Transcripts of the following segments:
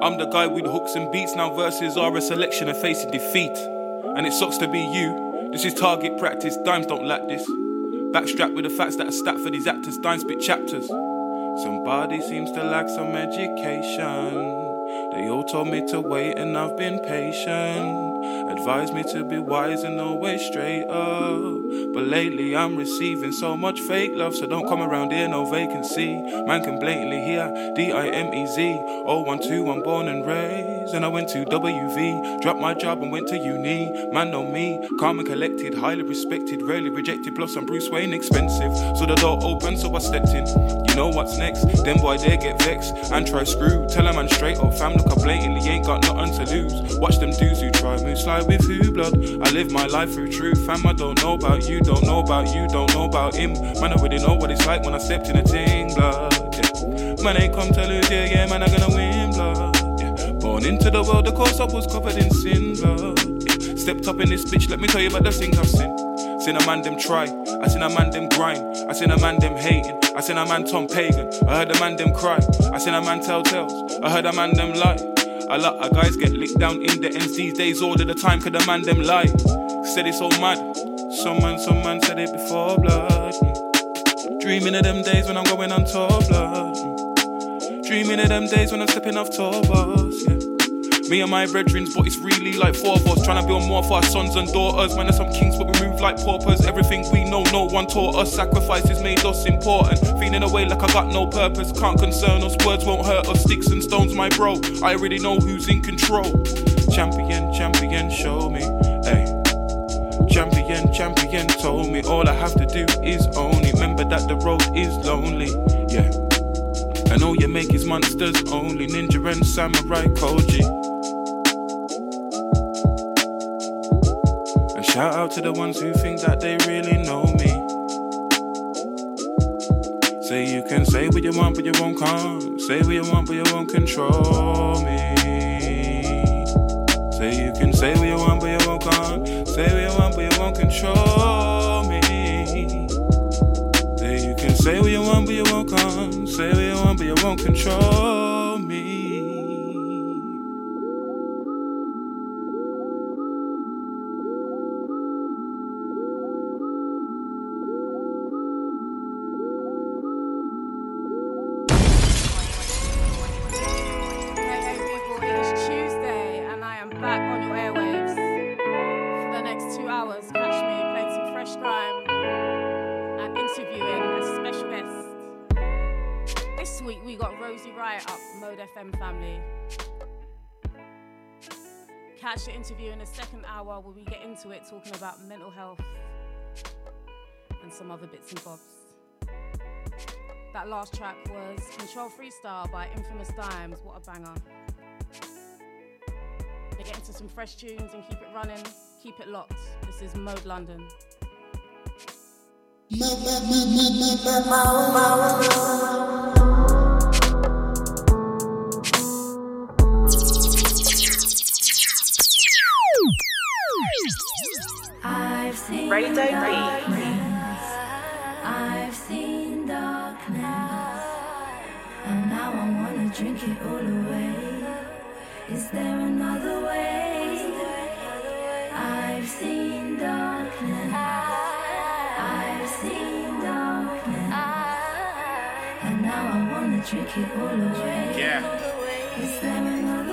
I'm the guy with hooks and beats. Now verses are a selection of facing defeat. And it sucks to be you. This is target practice. Dimez don't lack this. Backstrap with the facts that are stat for these actors. Dimez spit chapters. Somebody seems to lack some education. They all told me to wait and I've been patient. Advised me to be wise and always straight up. But lately I'm receiving so much fake love, so don't come around here, no vacancy. Man can blatantly hear D I M E Z. 012, I'm born and raised. And I went to WV, dropped my job and went to uni. Man, know me, calm and collected, highly respected, rarely rejected. Plus, I'm Bruce Wayne expensive. So the door opened, so I stepped in. You know what's next? Them boy, they get vexed and try screw. Tell them man straight up, fam, look, I blatantly ain't got nothing to lose. Watch them dudes who try move slide with who blood. I live my life through truth, fam. I don't know about you, don't know about you, don't know about him. Man, I already know what it's like when I stepped in a ting blood. Yeah. Man, ain't come to lose, yeah, yeah, man, I gonna win blood. Yeah. Born into the world, of course I was covered in sin blood. Yeah. Stepped up in this bitch, let me tell you about the things I've seen. Seen a man them try, I seen a man them grind, I seen a man them hating, I seen a man Tom Pagan, I heard a man them cry, I seen a man tell tales, I heard a man them lie. A lot of guys get licked down in the ends these days all of the time, could the man them lie. Said it's so mad. Some man, some man said it before blood. Dreaming of them days when I'm going on tour blood. Dreaming of them days when I'm stepping off tour bus, yeah. Me and my brethren, but it's really like four of us trying to build more for our sons and daughters. Man, some kings, but we move like paupers. Everything we know, no one taught us. Sacrifices made us important. Feeling away like I got no purpose. Can't concern us, words won't hurt us. Sticks and stones, my bro. I already know who's in control. Champion, champion, show me. Hey. Champion, champion told me all I have to do is only remember that the road is lonely. Yeah. And all you make is monsters only. Ninja and samurai Koji. Shout out to the ones who think that they really know me. Say you can say what you want, but you won't come. Say what you want, but you won't control me. Say you can say what you want, but you won't come. Say what you want, but you won't control me. Say you can say what you want, but you won't come. Say what you want, but you won't control interview in the second hour where we get into it talking about mental health and some other bits and bobs. That last track was Control Freestyle by Infamous Dimez. What a banger. We get into some fresh tunes and keep it running. Keep it locked. This is Mode London. Radio I've seen darkness, and now I wanna drink it all away. Is there another way? I've seen darkness. I've seen darkness, and now I wanna drink it all away. Yeah. Is there another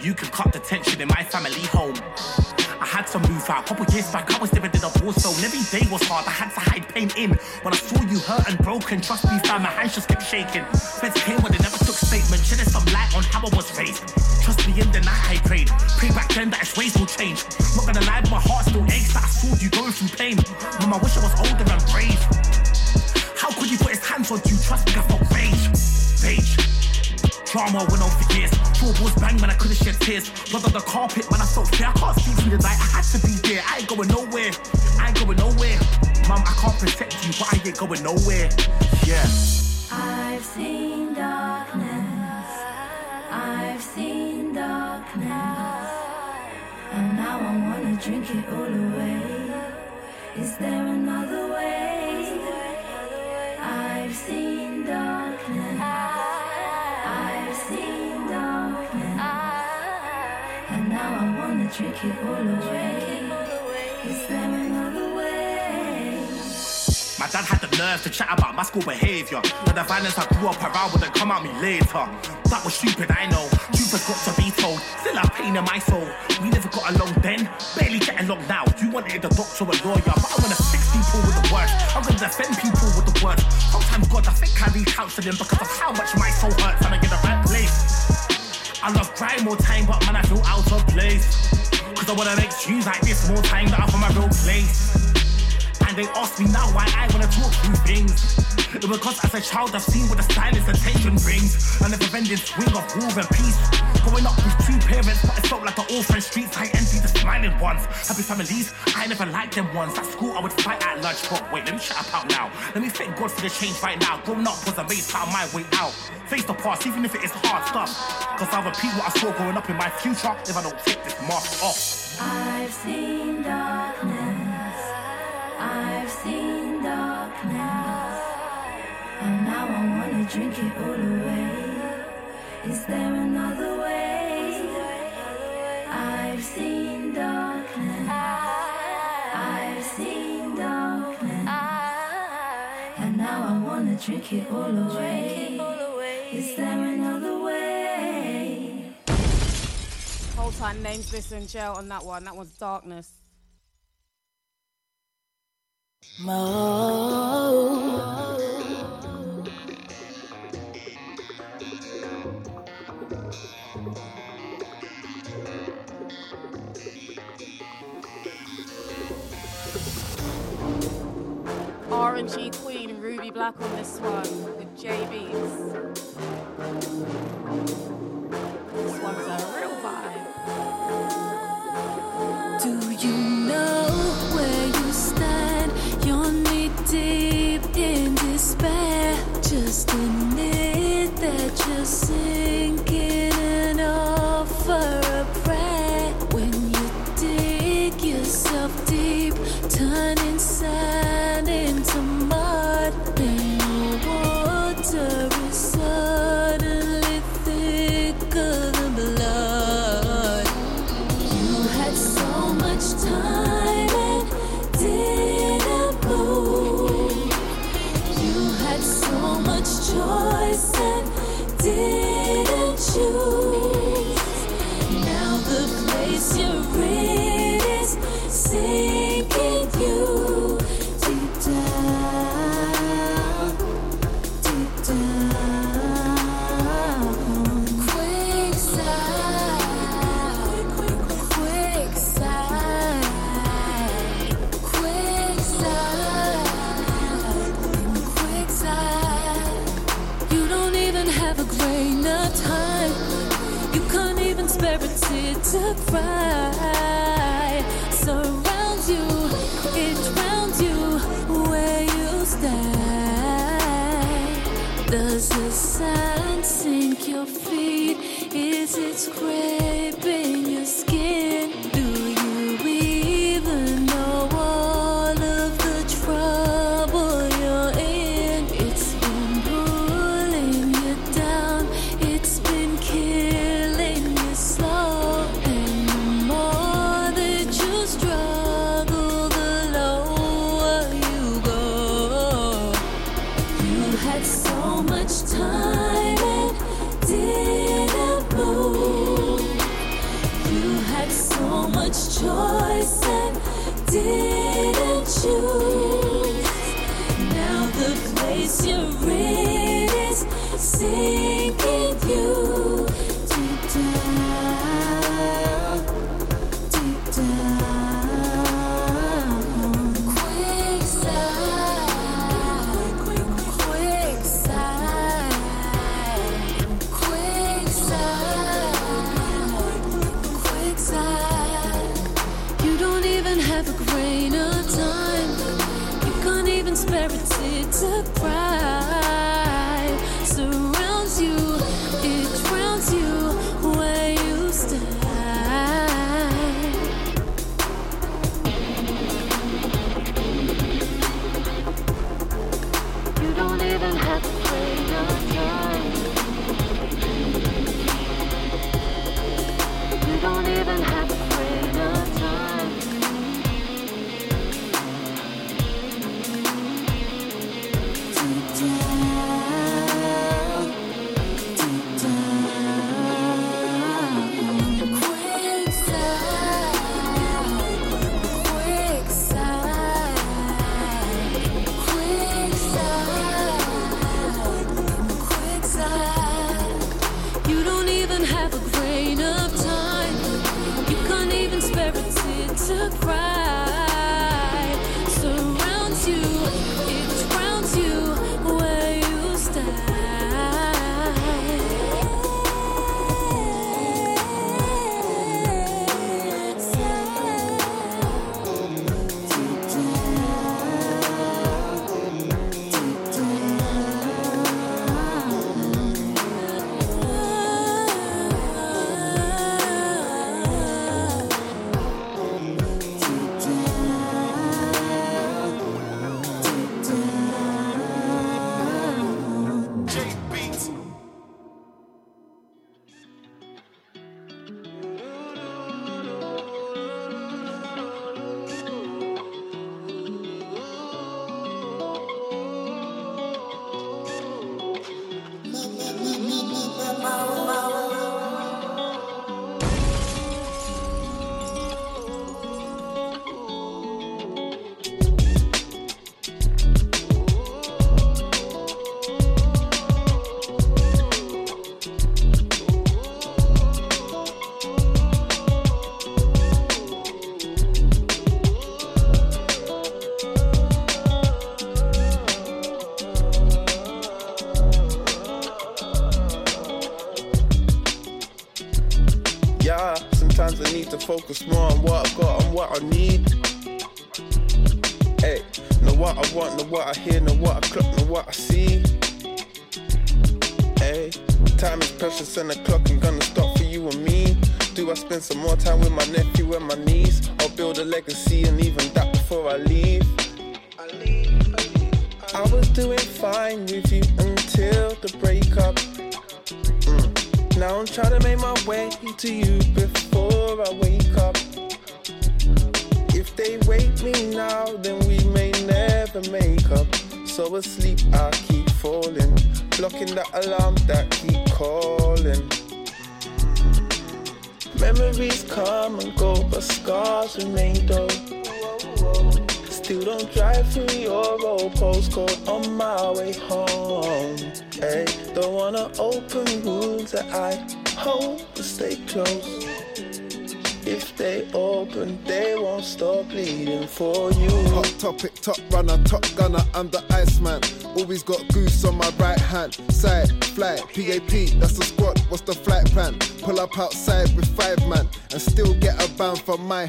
You can cut the tension in my family home. I had to move out. Couple years back, I was living in a war zone. Every day was hard. I had to hide pain in. When I saw you hurt and broken, trust me, fam, my hands just kept shaking. Feds came when they never took statement. Shedding some light on how I was raised. Trust me, in the night I prayed. Pray back then that his ways will change. Not gonna lie, my heart still aches that I saw you going through pain. Mom, I wish I was older and brave. How could you put his hands on you? Trust me, I felt rage. Rage. Drama went on for years. Four balls bang, man, I couldn't shed tears. Blood on the carpet, man, I felt fear. I can't sleep through the night. I had to be there. I ain't going nowhere. I ain't going nowhere. Mum, I can't protect you, but I ain't going nowhere. Yeah. I've seen darkness. I've seen darkness. And now I wanna drink it all away. Is there another way? I've seen drink it all away. Is there another way? My dad had the nerve to chat about my school behaviour. But the violence I grew up around wouldn't come at me later. That was stupid, I know. Has got to be told. Still have pain in my soul. We never got along then, barely get along now. Do you wanted a doctor or a lawyer, but I wanna fix people with the worst. I'm gonna defend people with the worst. Sometimes God, I think I need counselling because of how much my soul hurts and I get the right place. I love crying more time, but man, I feel out of place. I wanna make tunes like this more time that I'm from my real place. And they ask me now why I wanna talk through things. It was because as a child I've seen what the silence and tension brings. A the ending swing of war and peace. Growing up with two parents, but it felt like the orphan streets. I envy the smiling ones. Happy families, I never liked them ones. At school I would fight at lunch, but wait, let me shut up out now. Let me thank God for the change right now. Growing up was a maze found my way out. Face the past, even if it is hard stuff. Cause I'll repeat what I saw growing up in my future if I don't take this mask off. I've seen darkness. I've seen darkness. And now I wanna drink it all away. Is there another way? I've seen darkness. I've seen darkness. And now I wanna drink it all away. Is there another way? Whole time names in jail on that one. That one's Darkness. R&B Queen Ruby Black on this one with JB's. This one's a real vibe. Do you know? You're knee deep in despair. Just admit that you're sinking and offer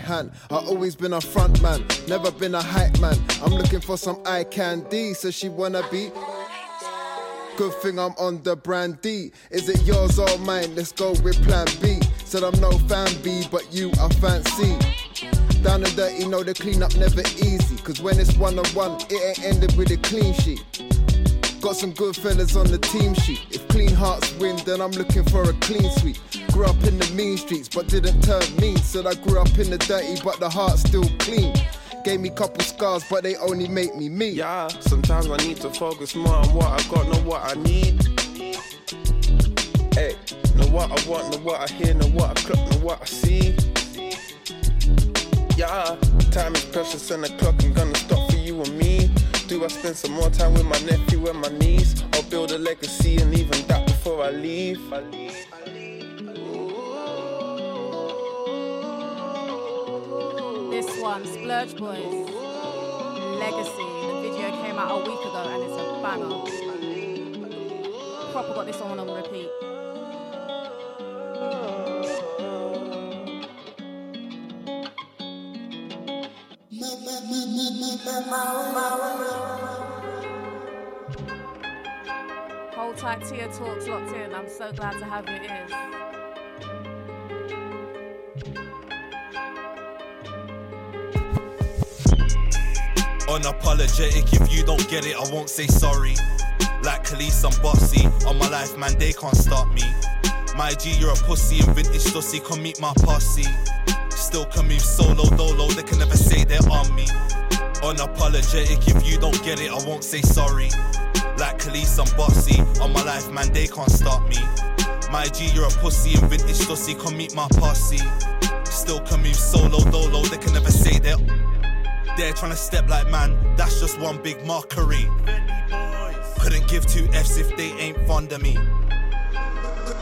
hand. I always been a front man, never been a hype man. I'm looking for some eye candy, so she wanna be. Good thing I'm on the brand D. Is it yours or mine? Let's go with plan B. Said I'm no fan B, but you I fancy. Down and dirty, know the cleanup never easy. Cause when it's one on one, it ain't ended with a clean sheet. Got some good fellas on the team sheet. If clean hearts win, then I'm looking for a clean sweep. Grew up in the mean streets, but didn't turn mean. Said I grew up in the dirty, but the heart's still clean. Gave me couple scars, but they only make me me. Yeah, sometimes I need to focus more on what I got, know what I need. Hey, know what I want, know what I hear, know what I clock, know what I see. Yeah, time is precious and the clock ain't gonna stop for you and me. Do I spend some more time with my nephew and my niece? Or build a legacy and even that before I leave? This one, Splurge Boys, Legacy. The video came out a week ago and it's a banger. Proper got this on on repeat. Hold tight to your talks locked in. I'm so glad to have your ears. Unapologetic, if you don't get it, I won't say sorry. Like Khalees, I'm bossy. On my life, man, they can't stop me. My G, you're a pussy, and vintage stussy, come meet my posse. Still can move solo, dolo, they can never say they're on me. Unapologetic, if you don't get it, I won't say sorry. Like Khalees, I'm bossy. On my life, man, they can't stop me. My G, you're a pussy, and vintage stussy, come meet my posse. Still can move solo, dolo, they can never say they're there trying to step like man, that's just one big mockery. Couldn't give two F's if they ain't fond of me.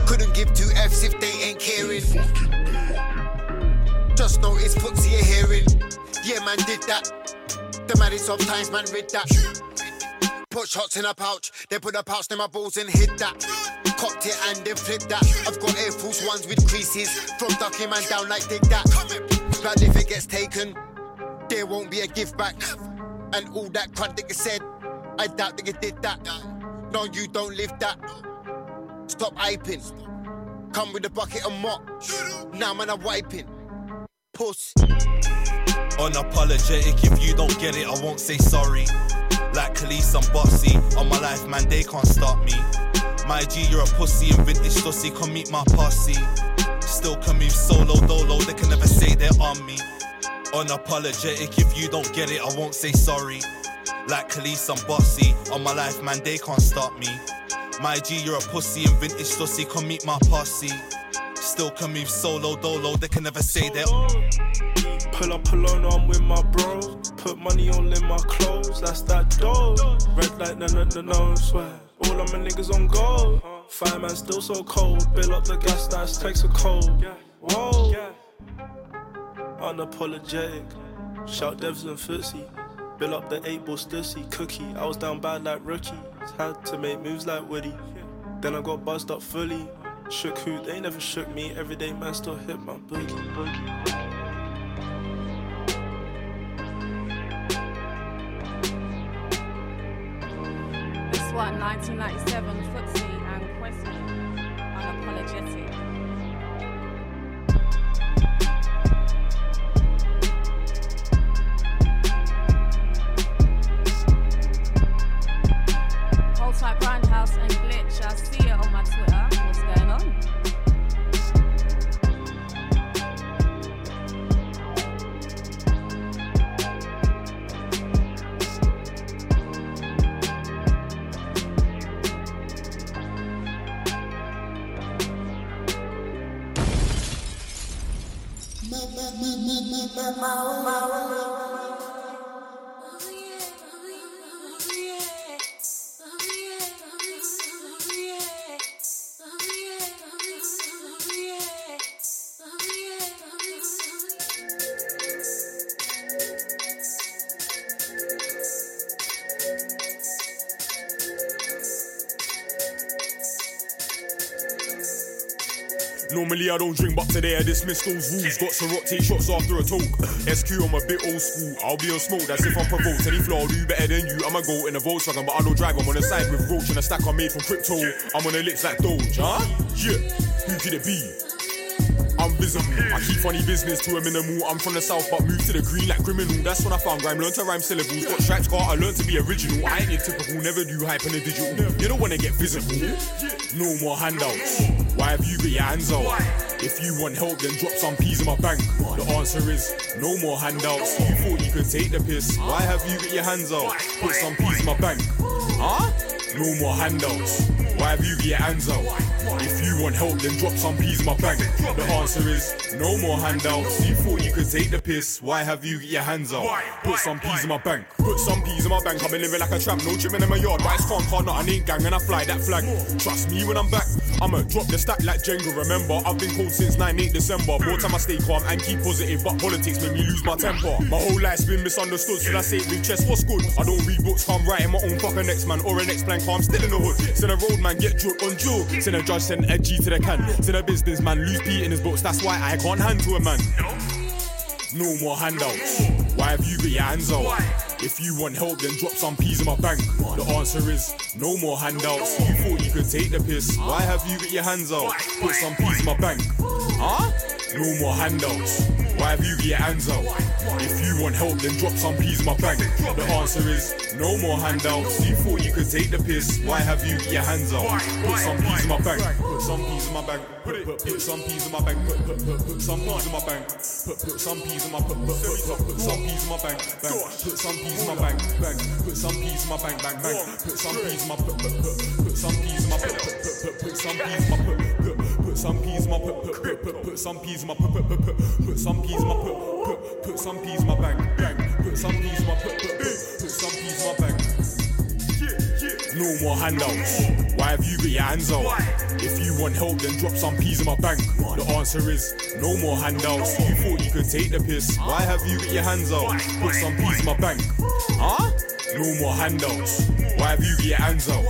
Couldn't give two F's if they ain't caring. Just know it's footsie you're hearing. Yeah, man, did that. The maddest of times, man, read that. Put shots in a pouch, then put a pouch in my balls and hit that. Cocked it and then flipped that. I've got Air Force ones with creases. From ducking man down like dig that. Glad if it gets taken, there won't be a give back. And all that crud that you said, I doubt that you did that. No, you don't live that. Stop hyping. Come with a bucket of mop. Now, man, I'm wiping. Puss. Unapologetic, if you don't get it, I won't say sorry. Like Khalees, I'm bossy. On my life, man, they can't stop me. My G, you're a pussy, and vintage stussy, come meet my posse. Still can move solo, dolo, they can never say they're on me. Unapologetic, if you don't get it, I won't say sorry. Like Khalees, I'm bossy. On my life, man, they can't stop me. My G, you're a pussy, and vintage stussy, come meet my posse. Still can move solo, dolo, they can never say they're Pull up alone, I'm with my bros. Put money all in my clothes, that's that dough. Red light, no, no, no, no, swear. All of my niggas on gold. Fire man still so cold. Bill up the gas, that's takes a cold. Whoa. Unapologetic. Shout devs and footsie. Bill up the eight ball stussy. Cookie. I was down bad like rookie. Had to make moves like Woody. Then I got buzzed up fully. Shook who? They never shook me. Everyday man still hit my boogie. boogie. This one, 1997, Footsie and Kwesi, Unapologetic. Tight, Grindhouse and Glitch. I see it on my Twitter. What's going on? Normally I don't drink, but today I dismiss those rules. Got to rotate shots after a talk. SQ, I'm a bit old school. I'll be on smoke, that's if I'm provoked. Any flaw, I'll do better than you. I'ma go in a Volkswagen, but I don't drive. I'm on the side with Roach and a stack I made from crypto. I'm on the lips like Doge, huh? Yeah, who could it be? I keep funny business to a minimal. I'm from the south, but moved to the green like criminal. That's when I found grime. Learned to rhyme syllables. Got stripes, car. I learned to be original. I ain't your typical. Never do hype on the digital. You don't wanna get physical. No more handouts. Why have you got your hands out? If you want help, then drop some peas in my bank. The answer is no more handouts. You thought you could take the piss. Why have you got your hands out? Put some peas in my bank. Huh? No more handouts. Why have you your hands out? If you want help, then drop some peas in my bank. The answer is no more handouts. You thought you could take the piss. Why have you got your hands out? Put some peas in my bank. Put some peas in my bank. I've been living like a tramp. No chipping in my yard. But it's fun, car, not an ain't gang. And I fly that flag. Trust me when I'm back. I'ma drop the stack like Jenga. Remember, I've been cold since 9 8 December. More time I stay calm and keep positive. But politics make me lose my temper. My whole life's been misunderstood. So I say it with chest. What's good? I don't read books. I'm writing my own fucking next man or an next plan. I'm still in the hood. Send a road man, get drunk on Joe. Send a judge, send a G to the can. Send a businessman, lose P in his books. That's why I can't hand to a man. No more handouts. Why have you got your hands out? If you want help, then drop some peas in my bank. The answer is no more handouts. You thought you could take the piss. Why have you got your hands out? Put some peas in my bank. Huh? No more handouts. Why have you got your hands out? If you want help, then drop some peas in my bank. The answer is no more handouts. You thought you could take the piss. Why have you got your hands out? Put some peas in my bank. Put some peas in my bank. Put, put, put some peas in my bank. Put, put, put, put some peas in my bank. Put, put some peas in my put, put, put, put, put some peas in my bank. Put some peas in my bank. Bang. Put some peas in my bank. Bang bang. Put some peas in my put, put, put, put some peas in my put, put, put, put, put some peas in my put, put, some peas in my put, put, put, put, put some peas in my put, put, put, put, put some peas in my put, put, put some peas in my bank. Bang. Put some peas in my put, put, put, put some peas in my bank. No more handouts. Why have you got your hands out? If you want help, then drop some peas in my bank. The answer is no more handouts. You thought you could take the piss. Why have you got your hands out? Put some peas in my bank. Huh? No more handouts. Why have you got your hands out?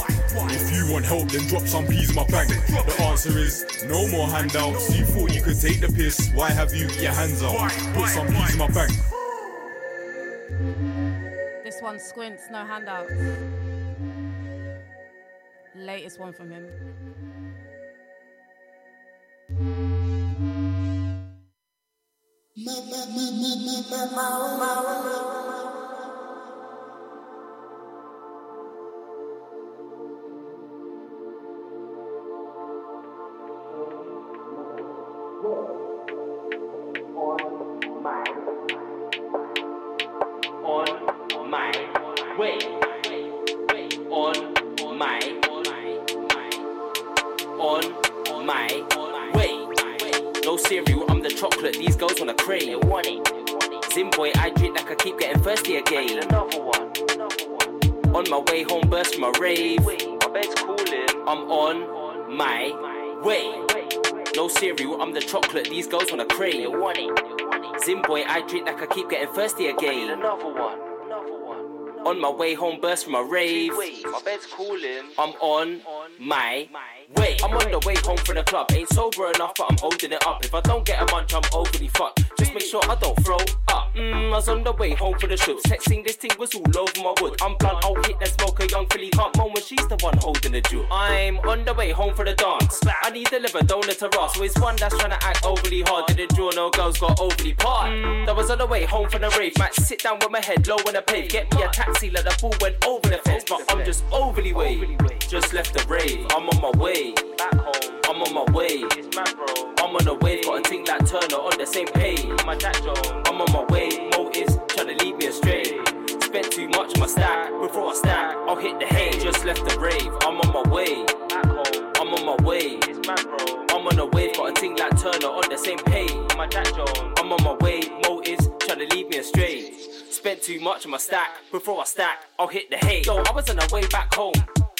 If you want help, then drop some peas in my bank. The answer is no more handouts. You thought you could take the piss. Why have you got your hands out? Put some peas in my bank. This one, Squints, no handouts. Latest one from him. Again. On my way home, burst from a rave. My bed's cooling. I'm on my way. No cereal, I'm the chocolate. These girls wanna crave. Zim boy, I drink like I keep getting thirsty again. Another one. On my way home, burst from a rave. My bed's cooling. I'm on my way. I'm on the way home from the club. Ain't sober enough, but I'm holding it up. If I don't get a munch, I'm overly fucked. Just make sure I don't throw up. Mmm, I was on the way home for the shoot. Texting this thing was all over my wood. I'm blunt, I'll hit that smoke. A young filly can't moan when she's the one holding the jewel. I'm on the way home for the dance. I need to live a donut to Ross. So it's one that's trying to act overly hard. Didn't draw no girls, got overly part. Mm, that was on the way home from the rave. Might sit down with my head low on the pave. Get me a taxi, let the ball went over the fence. But I'm just overly way. Just left the rave. I'm on my way. Back home. I'm on my way. I'm on the way. Got a thing like Turner on the same page. I'm on my way. Motives trying to lead me astray. Spent too much my stack. Before I stack, I'll hit the hay. Just left the rave. I'm on my way. Back home. I'm on my way. I'm on the wave. Got a thing like Turner on the same page. I'm on my way. Motives trying to lead me astray. Spent too much on my stack. Before I stack, I'll hit the hay. Yo, I was on the way back home.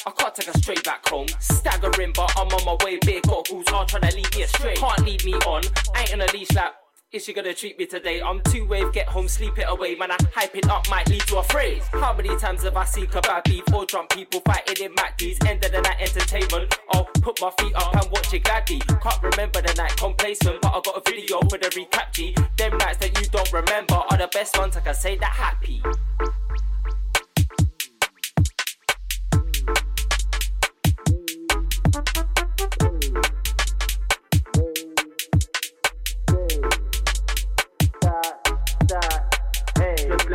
I can't take her straight back home. Staggering, but I'm on my way. Big goggles are trying to lead me astray. Can't lead me on. Ain't on a leash like. Is she gonna treat me today? I'm two wave, get home, sleep it away. Man, I hype it up, might lead to a phrase. How many times have I seen kebab beef or drunk people fighting in Macdies? End of the night entertainment. I'll put my feet up and watch it gladly. Can't remember the night complacent, but I got a video for the recap G. Them nights that you don't remember are the best ones, I can say that happy.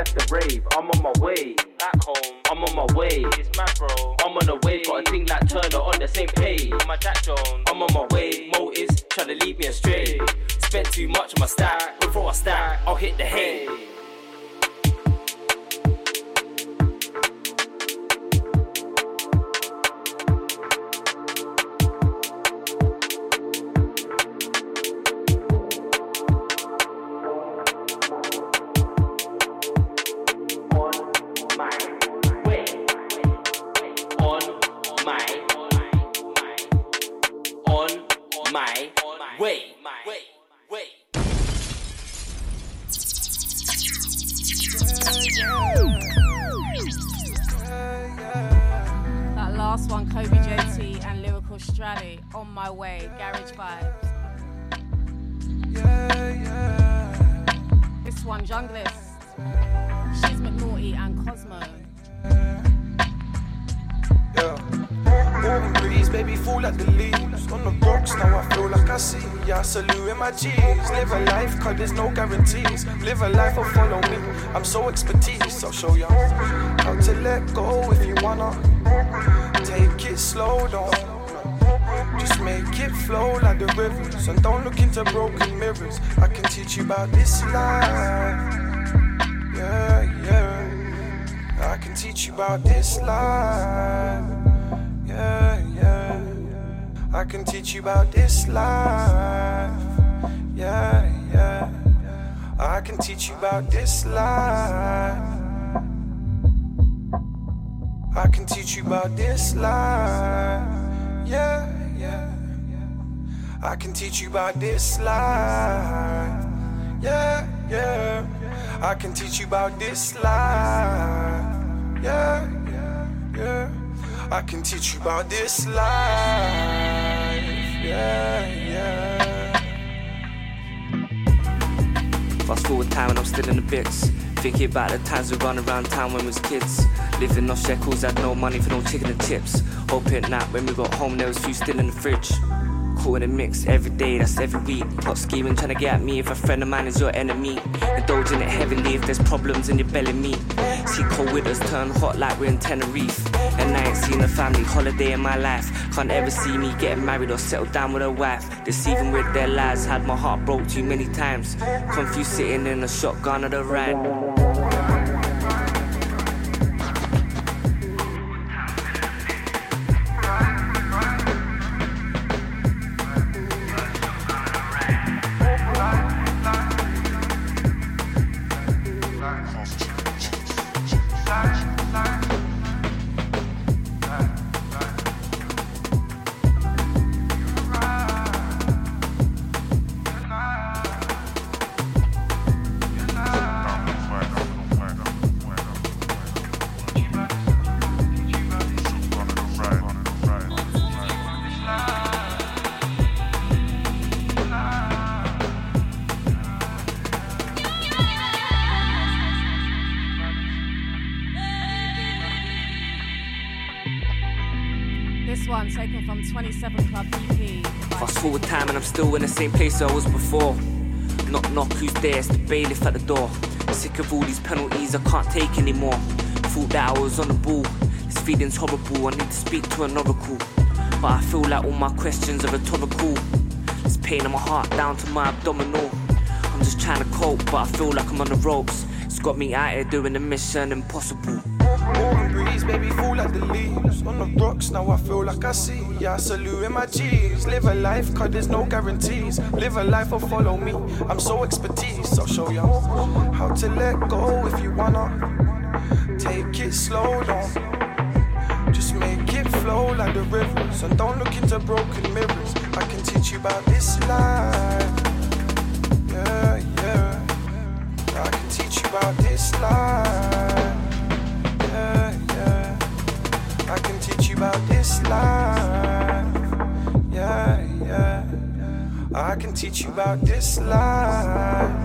Left the rave, I'm on my way. Back home, I'm on my way. It's mad, bro. I'm on the way, got a thing like Turner on the same page. My Jack Jones, I'm on my way. Motives trying to lead me astray. Spent too much on my stack. Before I stack, I'll hit the hay. Broken mirrors. I can teach you about this life. Yeah, yeah. I can teach you about this life. Yeah, yeah. I can teach you about this life. Yeah, yeah. I can teach you about this life. I can teach you about this life. Yeah, yeah. I can teach you about this life. Yeah, yeah. I can teach you about this life. Yeah, yeah, yeah. I can teach you about this life. Yeah, yeah. Fast forward time and I'm still in the bits. Thinking about the times we run around town when we was kids. Living off shekels, had no money for no chicken and chips. Hoping that when we got home there was few still in the fridge. Caught in a mix every day, that's every week. Not scheming, trying to get at me if a friend of mine is your enemy. Indulging it heavily if there's problems in your belly meat. See cold winters turn hot like we're in Tenerife. And I ain't seen a family holiday in my life. Can't ever see me getting married or settle down with a wife. Deceiving with their lies, had my heart broke too many times. Confused sitting in a shotgun at the ride. Same place I was before. Knock, knock, who's there? It's the bailiff at the door. Sick of all these penalties I can't take anymore. Thought that I was on the ball. This feeling's horrible. I need to speak to an oracle. But I feel like all my questions are rhetorical. This pain in my heart down to my abdominal. I'm just trying to cope, but I feel like I'm on the ropes. It's got me out here doing the mission impossible. Morning breeze, baby, fall like the leaves on the rocks. Now I feel like I see. Yeah, I salute my G's. Live a life, cause there's no guarantees. Live a life or follow me. I'm so expertise. I'll show you how to let go if you wanna. Take it slow, don't. Just make it flow like the rivers. And don't look into broken mirrors. I can teach you about this life. Yeah, yeah. I can teach you about this life. Yeah, yeah. I can teach you about this life. I can teach you about this life.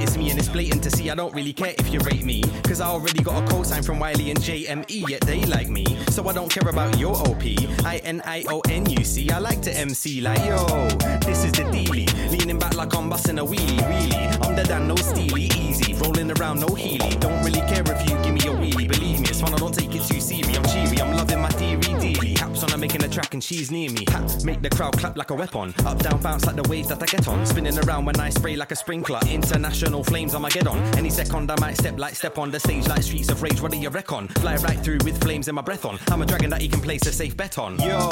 It's me and it's blatant to see I don't really care if you rate me. Cause I already got a cosign from Wiley and JME, yet they like me. So I don't care about your OP. I-N-I-O-N-U-C, I like to MC like yo. This is the dealie. Leaning back like I'm busting a wheelie, really. I'm the Dan, no steely, easy. Rolling around, no healy. Don't really care if you give me a wheelie. Believe me, it's fun, I don't take it too serious. I'm cheery, I'm making a track and she's near me. Ha, make the crowd clap like a weapon. Up, down, bounce like the wave that I get on. Spinning around when I spray like a sprinkler. International flames on my get on. Any second I might step like step on the stage like streets of rage. What do you reckon? Fly right through with flames in my breath on. I'm a dragon that you can place a safe bet on. Yo,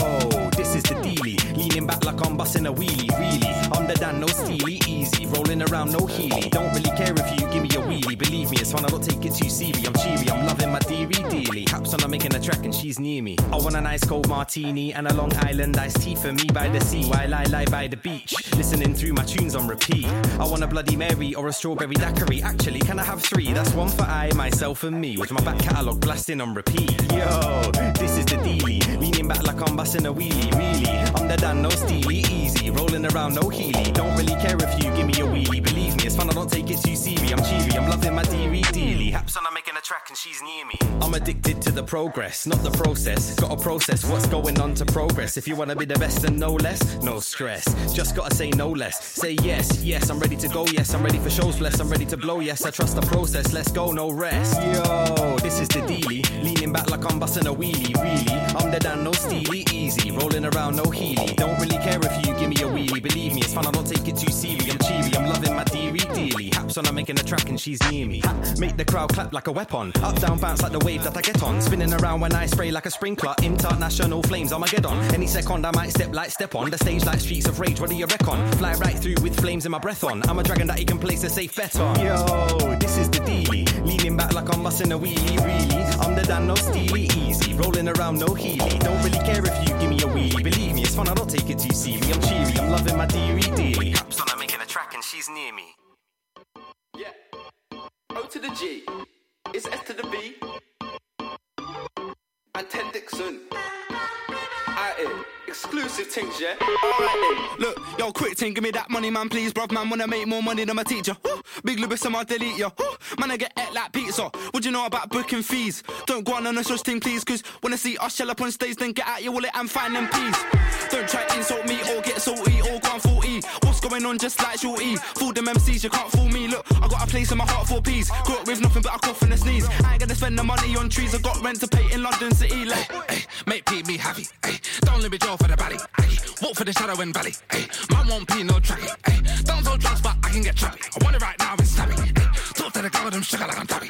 this is the dealie. Leaning back like I'm busting a wheelie. Really, I'm the Dan, no steely, easy. Rolling around, no healy. Don't really care if you give me a Believe me, it's fun. I don't take it too serious. I'm cheery. I'm loving my deary dearly. Haps on, I'm making a track and she's near me. I want a nice cold martini and a Long Island iced tea for me by the sea while I lie by the beach, listening through my tunes on repeat. I want a Bloody Mary or a strawberry daiquiri. Actually, can I have three? That's one for I, myself, and me. With my back catalogue blasting on repeat. Yo, this is the dealie. Leaning back like I'm busting a wheelie. Really, I'm the Dan, no steely, easy. Rolling around, no healy. Don't really care if you give me a wheelie. It's fun. I don't take it too serious. I'm cheery. I'm loving my deary dearly. Haps on, I'm making a track and she's near me. I'm addicted to the progress, not the process. Gotta process what's going on to progress. If you wanna be the best and no less, no stress. Just gotta say no less. Say yes, yes, I'm ready to go. Yes, I'm ready for shows. Bless, I'm ready to blow. Yes, I trust the process. Let's go, no rest. Yo, this is the dealie. Leaning back like I'm busting a wheelie. Really, I'm the Dan, no steely, easy. Rolling around, no healy. Don't really care if you give me a wheelie. Believe me, it's fun. I don't take it too serious. I'm cheery. My dearly. Haps on, I'm making a track and she's near me. Make the crowd clap like a weapon. Up, down, bounce like the wave that I get on. Spinning around when I spray like a sprinkler. International flames, I'm a get on. Any second I might step like step on the stage like streets of rage. What do you reckon? Fly right through with flames in my breath on. I'm a dragon that you can place a safe bet on. Yo, this is the dealie. Leaning back like I'm busting a wheelie, really. I'm the Dan, no steely, easy. Rolling around, no healy. Don't really care if you give me a wheelie. Believe me, it's fun, I don't take it too serious. I'm cheery, I'm loving my deary dearly. Haps on, making and she's near me. Yeah. O to the G. It's S to the B. And Ted Dixon. Out here. Exclusive things, yeah? Alright then. Look, yo, quick thing, give me that money, man, please, bruv, man. Wanna make more money than my teacher. Woo! Big Lewis, I'ma delete ya. Man, I get ate like pizza. What you know about booking fees? Don't go on on a such thing, please, cause I see us shell up on stage, then get out your wallet and find them peas. Don't try to insult me or get salty or go on 40. What's going on just like shorty? Fool them MCs, you can't fool me. Look, I got a place in my heart for peace. Grew up with nothing but a cough and a sneeze. I ain't gonna spend the money on trees. I got rent to pay in London City. Like, Hey, make me happy. Hey, don't limit Joe for the walk for the shadow and valley. Hey, man won't be no tracky. Don't sell drugs, but I can get trappy. I want it right now, stabby. Hey, talk to the girl, them sugar like I'm tabby.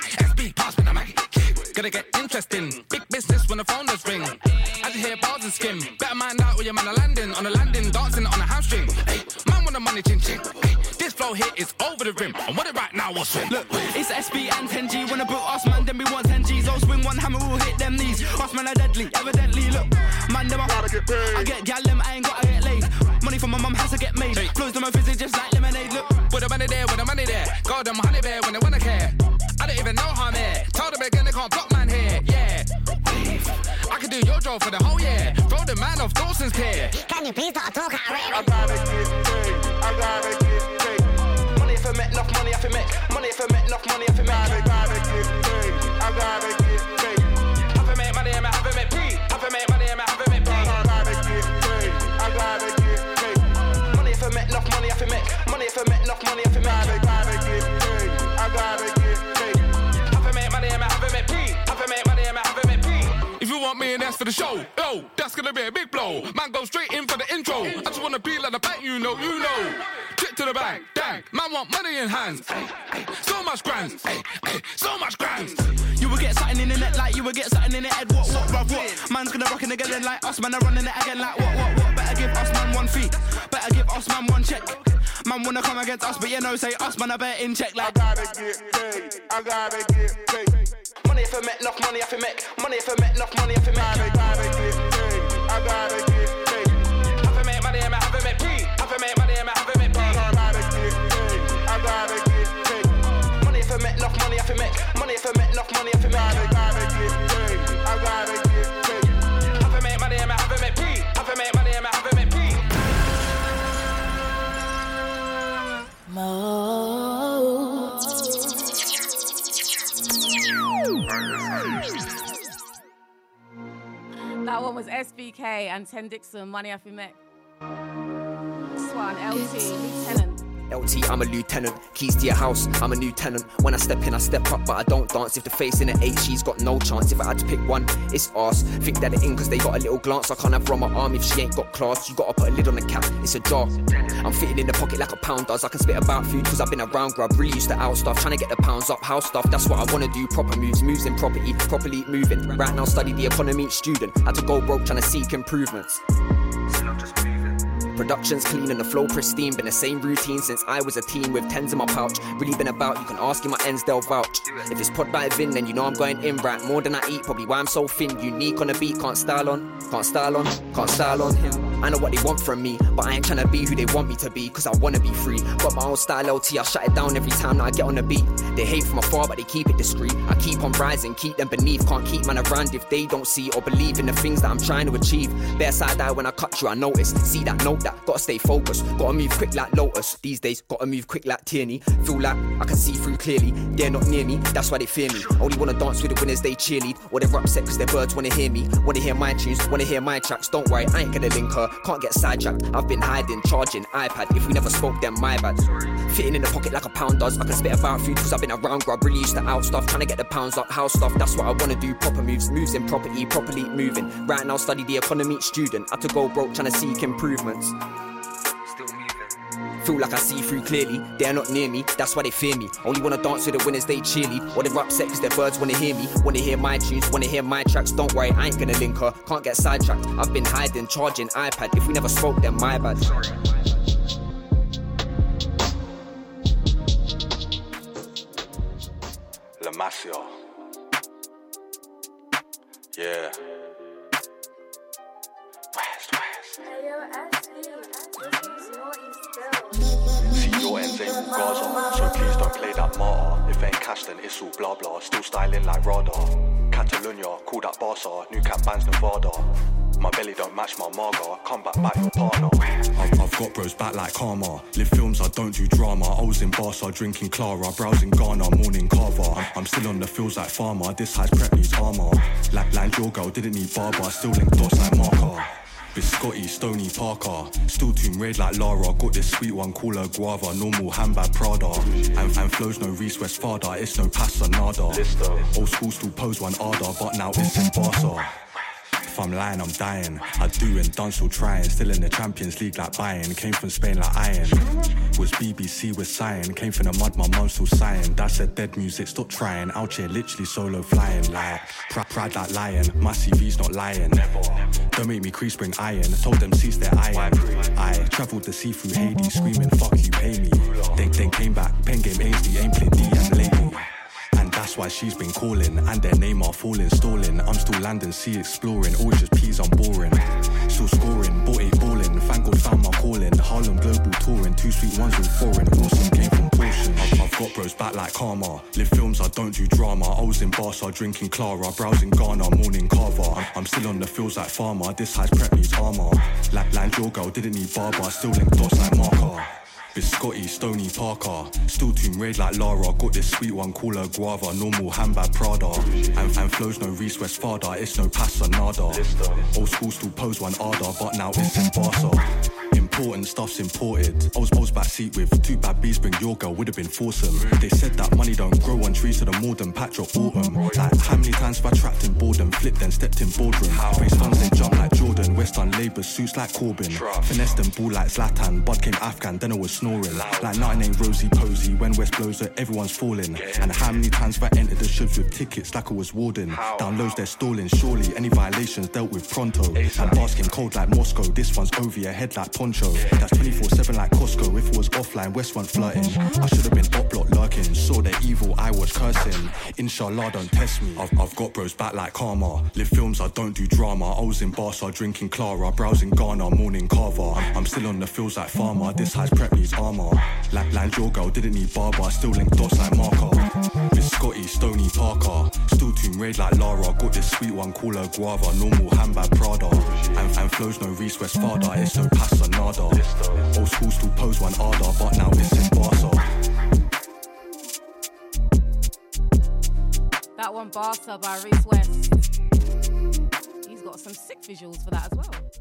Gonna get interesting. Big business when the phone does ring. I just hear bars and skim. Better mind out where your man are landing. On the landing, dancing on a hamstring. Hey, man want the money, chin chin. Hey, this flow here is over the rim. I want it right now, what's swing? Look, it's SB and 10G. When I book us, man, then we want 10 G's. I'll swing one hammer, we'll hit them knees. Us, man, are deadly, evidently. Look, man, them I gotta get paid. I get gal, them, I ain't gotta get laid. Money from my mum has to get made. Flows to my fizzy just like lemonade. Look, With the money there, with the money there. Got them honey bear when they wanna care. I don't even know how I'm here. Told them again they can't block man here. Yeah. I can do your job for the whole year. Throw the man off Dawson's care. Can you please start talking already? I gotta get paid. I gotta get paid. Money if I make enough money, if I make money, if I make enough money, if I the show, yo, that's gonna be a big blow. Man, go straight in for the intro. I just wanna be like the bank, you know, you know. Trip to the bank, dang. Man want money in hands. Ay, ay, so much grand, ay, ay, so much grand. You will get something in the net like you will get something in the head. What, what, bruv, what? Man's gonna rock in it again like us, man. are running it again like what, what, what? Better give us, man, one fee. Better give us, man, one check. Man wanna come against us, but you know, say us, man, I bet in check like. I gotta get paid. I gotta get paid. Money if I make enough money, if I make money, if I make enough money, if I make. I gotta get paid. I gotta get paid. If I make money, I'm have I make P. If I make money, I'm have I make P. I gotta get paid. I gotta get paid. Money if I make enough money, if I make money, if I make enough money, if I make. I gotta get paid. I gotta get paid. If I make money, I'm have I make P. If I make money, I'm have I make P. That one was SBK and Ten Dixon, Money Off Your Neck. Swan, LT, Lieutenant. LT, I'm a lieutenant. Keys to your house, I'm a new tenant. When I step in, I step up, but I don't dance. If the face in an eight, she's got no chance. If I had to pick one, it's us. Think that it in, cause they got a little glance. I can't have my arm if she ain't got class. You gotta put a lid on the cap, it's a jar. I'm fitting in the pocket like a pound does. I can spit about food, cause I've been around grub. Really used to out stuff, trying to get the pounds up, house stuff. That's what I wanna do. Proper moves, moves in property, properly moving. Right now, study the economy, student. Had to go broke, trying to seek improvements. Production's clean and the flow pristine. Been the same routine since I was a teen with tens in my pouch. Really been about, you can ask in my ends, they'll vouch. If it's pod by Vin, then you know I'm going in right. More than I eat, probably why I'm so thin. Unique on the beat, can't style on, can't style on, can't style on him. I know what they want from me, but I ain't trying to be who they want me to be, cause I wanna be free. Got my own style LT, I shut it down every time that I get on the beat. They hate from afar, but they keep it discreet. I keep on rising, keep them beneath. Can't keep man around if they don't see or believe in the things that I'm trying to achieve. Better side eye when I cut you, I notice. See that note that, gotta stay focused. Gotta move quick like Lotus. These days, gotta move quick like Tierney. Feel like I can see through clearly. They're not near me, that's why they fear me. Only wanna dance with the winners, they cheerlead. Or they're upset cause their birds wanna hear me. Wanna hear my tunes, wanna hear my tracks. Don't worry, I ain't gonna link her. Can't get sidetracked. I've been hiding, charging, iPad. If we never spoke, then my bad. Fitting in the pocket like a pound does. I can spit about food cause I've been around grub. Really used to out stuff. Trying to get the pounds up, house stuff. That's what I wanna do. Proper moves, moves in property, properly moving. Right now, study the economy, student. Had to go broke, trying to seek improvements. Feel like I see through clearly. They're not near me, that's why they fear me. Only wanna dance with the winners, they cheerlead. Or they're upset cause their birds wanna hear me. Wanna hear my tunes, wanna hear my tracks. Don't worry, I ain't gonna link her. Can't get sidetracked. I've been hiding, charging iPad. If we never spoke, then my bad. La Masia. Yeah. See your ends ain't all so please don't play that martyr. If ain't cash, then it's blah blah. Still styling like Radar. Catalonia, call that Barca. New cap bands Nevada. My belly don't match my marga. Come back, back your partner. I've, I've got bros back like karma. Live films, I don't do drama. I was in Barca drinking Clara, browsing Ghana, morning carver. I'm, I'm still on the fields like farmer. This high's prep needs armor. Like land your girl didn't need barber. Still link dots like marker. Biscotti, Stony Parker. Still too red like Lara. Got this sweet one, call her Guava. Normal handbag Prada. And, and flows no Reese West Fada. It's no Pasa Nada. Old school still pose one Arda, but now it's in Barca. If I'm lying, I'm dying. I do and done still trying. Still in the Champions League like Bayern. Came from Spain like iron. Was BBC with sighing. Came from the mud, my mum still sighing. Dad said dead music, stop trying. Out here literally solo flying. Like pride, pride like lion. My CV's not lying. Don't make me crease bring iron. Told them cease their iron. I travelled the sea through Hades, screaming fuck you, pay me. Then, then came back, pen game Ainsley, ain't played DM lately. And that's why she's been calling. And their name are falling, stalling. I'm still landing, sea exploring. Always just peas, I'm boring. Still scoring, bought eight balling. God found my calling. Harlem global touring. Two sweet ones all foreign. Awesome came from portion. I've, I've got bros back like karma. Live films, I don't do drama. I was in Barca drinking Clara. Browsing Ghana, morning carver. I'm, I'm still on the fields like farmer. This high's prep needs armor. Like land your girl didn't need barber. Still link dots like marker. Biscotti, Stony Parker. Still too red like Lara. Got this sweet one, call her Guava. Normal handbag Prada. And, and flows no Reese West Fada. It's no Pasa Nada. Old school still pose one Arda, but now it's in Barca. Important stuff's imported. I was, I was backseat with two bad bees, bring your girl, would've been foursome. They said that money don't grow on trees to the more than patch or autumn. Like, how many times have I trapped in boredom, flipped then stepped in boardroom? Face funds, they jump like Jordan. West on Labour, suits like Corbyn. Finessed them ball like Zlatan. Bud came Afghan, then I was snoring. Like nothing ain't rosy posy. When West blows it, everyone's falling. And how many times have I entered the shows with tickets like I was warden? Down lows, they're stalling. Surely any violations dealt with pronto. And basking cold like Moscow. This one's over your head like poncho. That's 24 7 like Costco. If it was offline, West one flirting. I should have been up block lurking. Saw the evil, I was cursing. Inshallah, don't test me. I've, I've got bros back like karma. Live films, I don't do drama. I was in Barca drinking Clara. Browsing Ghana, morning carver. I'm, I'm still on the fields like farmer. This high's prep needs armor. Like girl didn't need barber. Still link dots like marker. Biscotti, Stony Parker. Still too red like Lara. Got this sweet one, call her Guava. Normal handbag Prada. And, and flows no Reese West Fada. It's no Pasa Nada. Old school still pose one Arda, but now it's in Barca. That one, Barca by Reese West. He's got some sick visuals for that as well.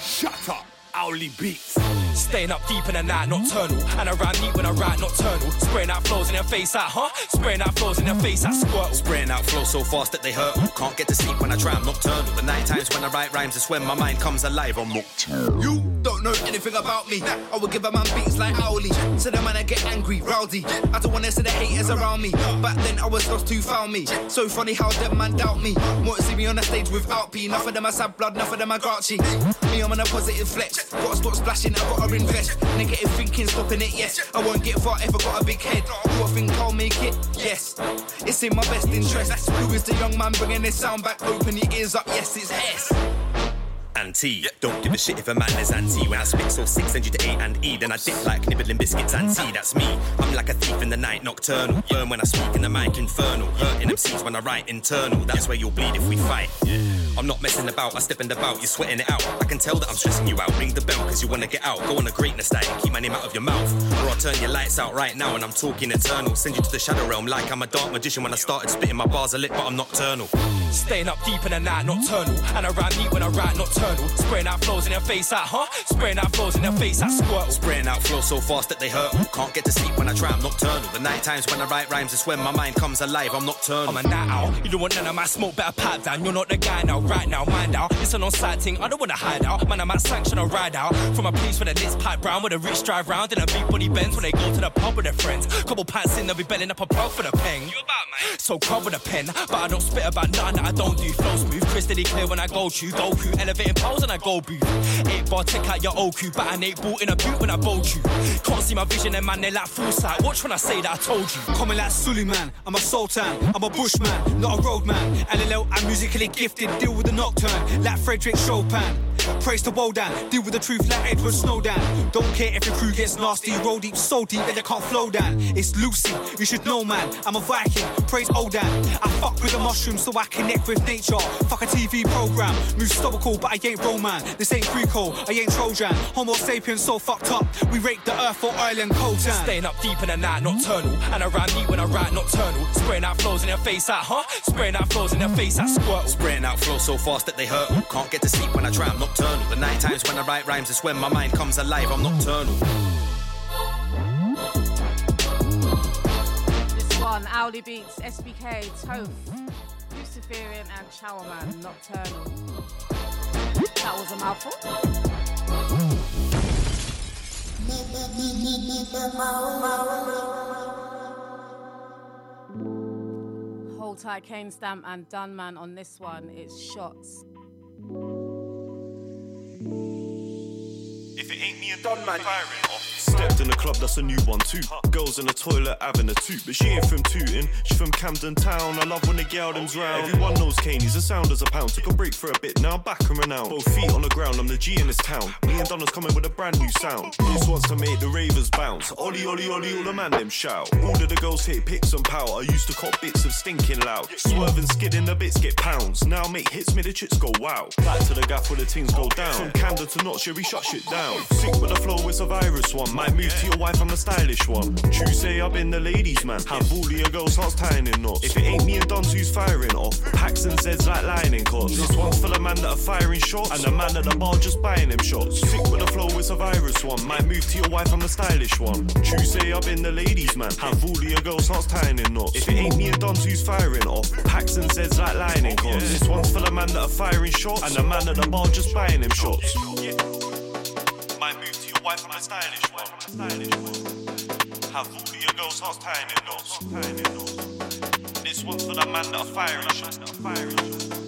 Shut up, Owly Beats. Staying up deep in the night, nocturnal. And around neat when I write nocturnal. Spraying out flows in their face, like, huh? Spraying out flows in their face, I squirtle. Spraying out flow so fast that they hurt. Can't get to sleep when I try, I'm nocturnal. The night times when I write rhymes is when my mind comes alive. I'm nocturnal. You don't know anything about me. I would give a man beats like Owly. So the man I get angry, rowdy. I don't wanna see the haters around me. Back then I was lost who found me. So funny how them man doubt me. Won't see me on the stage without P. Enough of them I sad blood, enough of them I grouchy. Me, I'm on a positive flex. Gotta stop splashing, I gotta invest. Negative thinking, stopping it, yes. I won't get far if I got a big head. Do I think I'll make it? Yes. It's in my best interest. Who is the young man bringing this sound back? Open your ears up, yes, it's S. Anti, don't give a shit if a man is anti. When I spit so sick, send you to A and E, then I dip like nibbling biscuits and tea. That's me. I'm like a thief in the night, nocturnal. Burn when I speak in the mic, infernal. Hurting MCs when I write internal. That's where you'll bleed if we fight. I'm not messing about, I step in the bout, you're sweating it out. I can tell that I'm stressing you out. Ring the bell, cause you wanna get out. Go on a greatness diet, keep my name out of your mouth. Or I'll turn your lights out right now and I'm talking eternal. Send you to the shadow realm like I'm a dark magician when I started spitting. My bars are lit, but I'm nocturnal. Staying up deep in the night, nocturnal. And around neat when I ride nocturnal. Nocturnal. Spraying out flows in their face out, huh? Spraying out flows in their face out, squirt. Spraying out flows so fast that they hurt. Can't get to sleep when I try, I'm nocturnal. The night times when I write rhymes is when my mind comes alive, I'm nocturnal. I'm a night owl. You don't want none of my smoke, better pipe down. You're not the guy now, right now, mind out. It's an on site thing, I don't wanna hide out. Man, I'm at sanction or ride out. From a place where the lids pipe brown, where the rich drive round and a big body bends when they go to the pub with their friends. Couple pints in, they'll be belling up a pro for the peng. You about, man? So crumb with a pen, but I don't spit about nothing that I don't do. Flow smooth, crystally clear when I go to Goku, elevating pose and I go booth. Eight bar, take out your OQ, but an eight ball in a boot when I bolt you. Can't see my vision, and man, they like full sight. Watch when I say that I told you. Coming like Suleiman, I'm a sultan, I'm a bushman, not a roadman. LLL, I'm musically gifted, deal with the nocturne, like Frederick Chopin. Praise the Wodan, deal with the truth like Edward Snowden. Don't care if your crew gets nasty, roll deep, so deep that you can't flow down. It's Lucy, you should know, man. I'm a Viking, praise Odin. I fuck with the mushrooms so I connect with nature. Fuck a TV program, move stoical, but I ain't Roman. This ain't Greco, I ain't Trojan. Homo sapiens so fucked up, we rake the earth for oil and coal coltan. Staying up deep in the night, nocturnal. And I rhyme neat when I write nocturnal. Spraying out flows in their face out, huh? Spraying out flows in their face out, squirt. Spraying out flow so fast that they hurt. Can't get to sleep when I try, I'm nocturnal. The night times when I write rhymes is when my mind comes alive, I'm nocturnal. This one, Owly Beats, SBK, Toph, Luciferian, and Chowerman, Nocturnal. That was a mouthful. Hold tight, Kane Stamp and Dunman on this one. It's shots. Thank you. If it ain't me and done, man, firing off. Stepped in the club, that's a new one too. Girls in the toilet having a toot, but she ain't from Tooting, she from Camden Town. I love when the gal them's oh, round. Everyone knows Kane, he's a sound as a pound. Took a break for a bit, now I'm back and renowned. Both feet on the ground, I'm the G in this town. Me and Donna's coming with a brand new sound. This wants to make the ravers bounce. Ollie, Ollie, Ollie, all the man them shout. All of the girls hit pics and power. I used to cop bits of stinking loud. Swerve and skid in the bits get pounds. Now make hits, make the chicks go wow. Back to the gaff where the things go oh, down. From Camden to Notch, yeah, we shut shit down. Sick with the flow, it's a virus one. Might move to your wife, I'm the stylish one. True say I've been the ladies man. Have all your girls hearts tying in knots. If it ain't me and Dons who's firing off, packs and Zeds like lining cots. This one's for the man that are firing shots, and the man at the bar just buying them shots. Sick with the flow, it's a virus one. Might move to your wife, I'm the stylish one. True say I've been the ladies man. Have all your girls hearts tying in knots. If it ain't me and Dons who's firing off, packs and Zeds like lining cots. This one's for the man that are firing shots, and the man at the bar just buying them shots. Might move to your wife, I'm the stylish one. Have all of your girls hearts. Tying in knots. This one's for the man that are firing shots.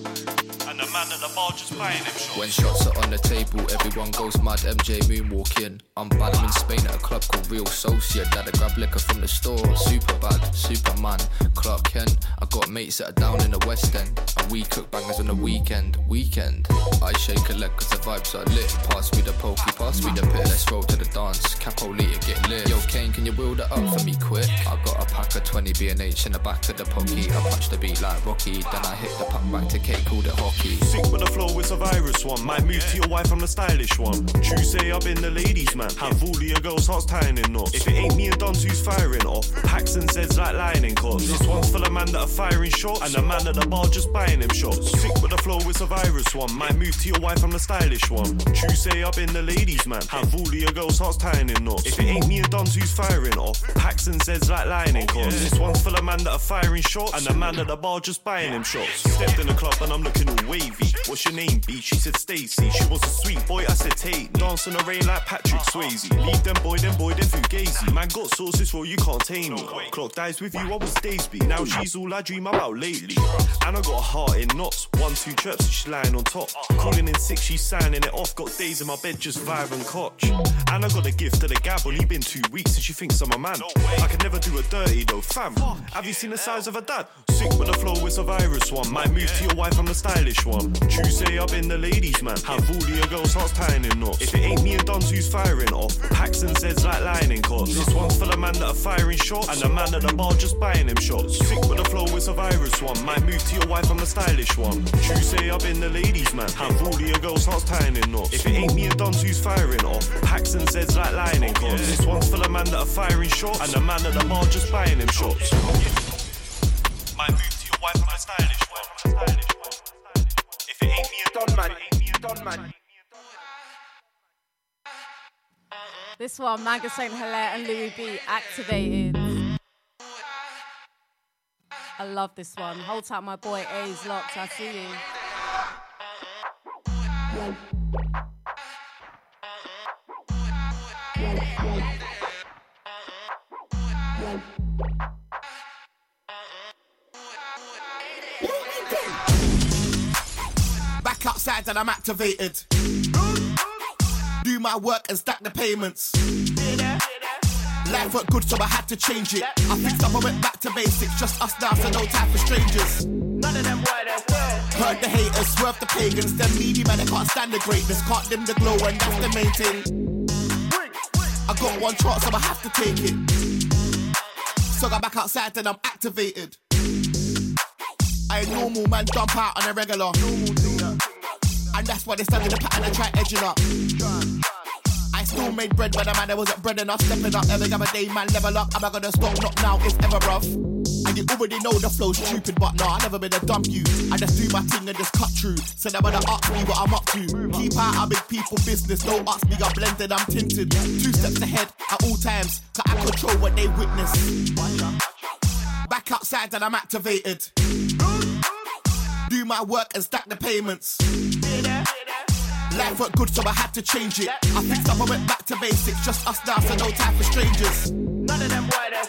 Man at the bar just shots. When shots are on the table, everyone goes mad. MJ Moonwalk in. I'm bad, I'm in Spain at a club called Real Associate. Dad, I grab liquor from the store. Super bad, Superman, Clark Kent. I got mates that are down in the West End. And we cook bangers on the weekend. Weekend. I shake a leg cause the vibes are lit. Pass me the pokey, pass me the pit. Let's roll to the dance. Capo later, get lit. Yo, Kane, can you build it up for me quick? I got a pack of 20 B&H in the back of the pokey. I punch the beat like Rocky. Then I hit the puck back to K, called it hockey. Sick with the flow, it's a virus one. Might move to your wife, I'm the stylish one. True say I've been the ladies man. Have all of your girls hearts tying in knots. If it ain't me and Dons who's firing off, packs and Zeds like lining cots. This one's for the man that are firing shots, and the man at the bar just buying them shots. Sick with the flow, it's a virus one. Might move to your wife, I'm the stylish one. True say I've been the ladies man. Have all of your girls hearts tying in knots. If it ain't me and Dons who's firing off, packs and Zeds like lining cots. This one's for the man that are firing shots, and the man at the bar just buying them shots. Stepped in the club and I'm looking all wavy. What's your name, B? She said Stacy. She was a sweet boy, I said Tate. Dance in the rain like Patrick Swayze. Leave them boy, them boy, they fugazi. Man got sauces for you can't tame me. Clock dies with you, I was Daysby. Now she's all I dream about lately. And I got a heart in knots. One, two trips, she's lying on top. Calling in sick, she's signing it off. Got days in my bed just vibing coach. And I got a gift to the gab. Only been two weeks and she thinks I'm a man. I can never do a dirty though, fam. Have you seen the size of her dad? Sick with the flow, it's a virus one. Might move to your wife, I'm the stylish one. True say I've been the ladies man. Have all your girls hearts tying in knots. If it ain't me and Dons who's firing off, packs and Zeds like lining cots. This one's for the man that are firing shots, and the man at the bar just buying them shots. Sick with the flow, it's a virus one. Might move to your wife, I'm a stylish one. True say I've been the ladies man. Have all your girls hearts tying in knots. If it ain't me and Dons who's firing off, packs and Zeds like lining cots. This one's for the man that are firing shots, and the man at the bar just buying them shots. Might move to your wife, I'm the stylish one. This one, Manga Saint Hilare and Louis B activated. I love this one. Hold tight, my boy A's locked. I see you. Outside and I'm activated. Do my work and stack the payments. Life worked good, so I had to change it. I fixed up, and went back to basics. Just us now, so no time for strangers. None of them were. Heard the haters, swerve the pagans. Them needy man, they can't stand the greatness. Can't dim the glow, and that's the main thing. I got one chance, so I have to take it. So I got back outside and I'm activated. I ain't normal man, jump out on a regular. And that's why they started the pattern and try edging up. I still made bread when a man there wasn't bread enough. Stepping up every other day, man, level up. Am I gonna stop? Not now, it's ever rough. And you already know the flow's stupid, but nah, I never been a dumb you. I just do my thing and just cut through. So never to ask me what I'm up to. Keep out of big people business, don't ask me, I'm blended, I'm tinted. Two steps ahead at all times, cause I control what they witness. Back outside and I'm activated. Do my work and stack the payments. Life worked good, so I had to change it. I fixed up, I went back to basics. Just us now, so no time for strangers. None of them were there.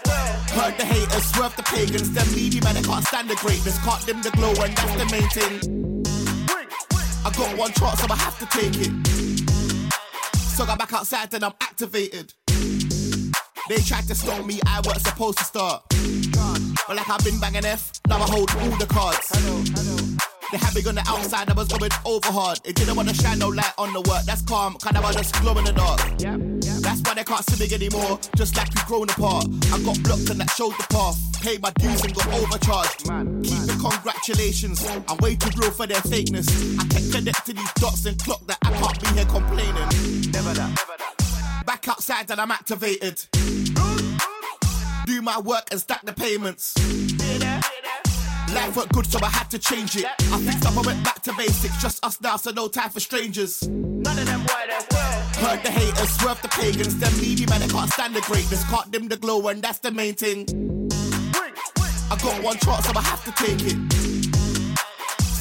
Heard the haters, swerve the pagans. Them needy man, they can't stand the greatness. Can't dim the glow, and that's the main thing. I got one chance, so I have to take it. So I got back outside, and I'm activated. They tried to stop me, I wasn't supposed to start. But like I've been banging F, now I hold all the cards. They had me on the outside, I was going over hard. It didn't want to shine no light on the work, that's calm, kind of just glow in the dark. That's why they can't see me anymore, just like we've grown apart. I got blocked and that showed the path. Paid my dues and got overcharged. Man, Keep the congratulations, I'm way too real for their fakeness. I kept connected to these dots and clock that I can't be here complaining. Never that, never that. Back outside and I'm activated. Do my work and stack the payments. Life worked good, so I had to change it. I fixed up, I went back to basics. Just us now, so no time for strangers. None of them were there. Heard the haters, swerve the pagans. Them needy man, they can't stand the greatness. Can't dim the glow, and that's the main thing. I got one chance, so I have to take it.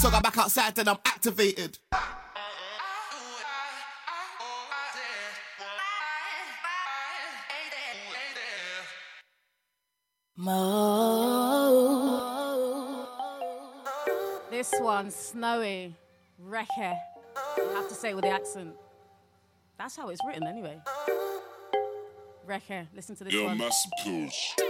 So I got back outside and I'm activated. This one, Snowy, Recce. I have to say it with the accent. That's how it's written anyway. Recce, listen to this Yo, one. massive push. And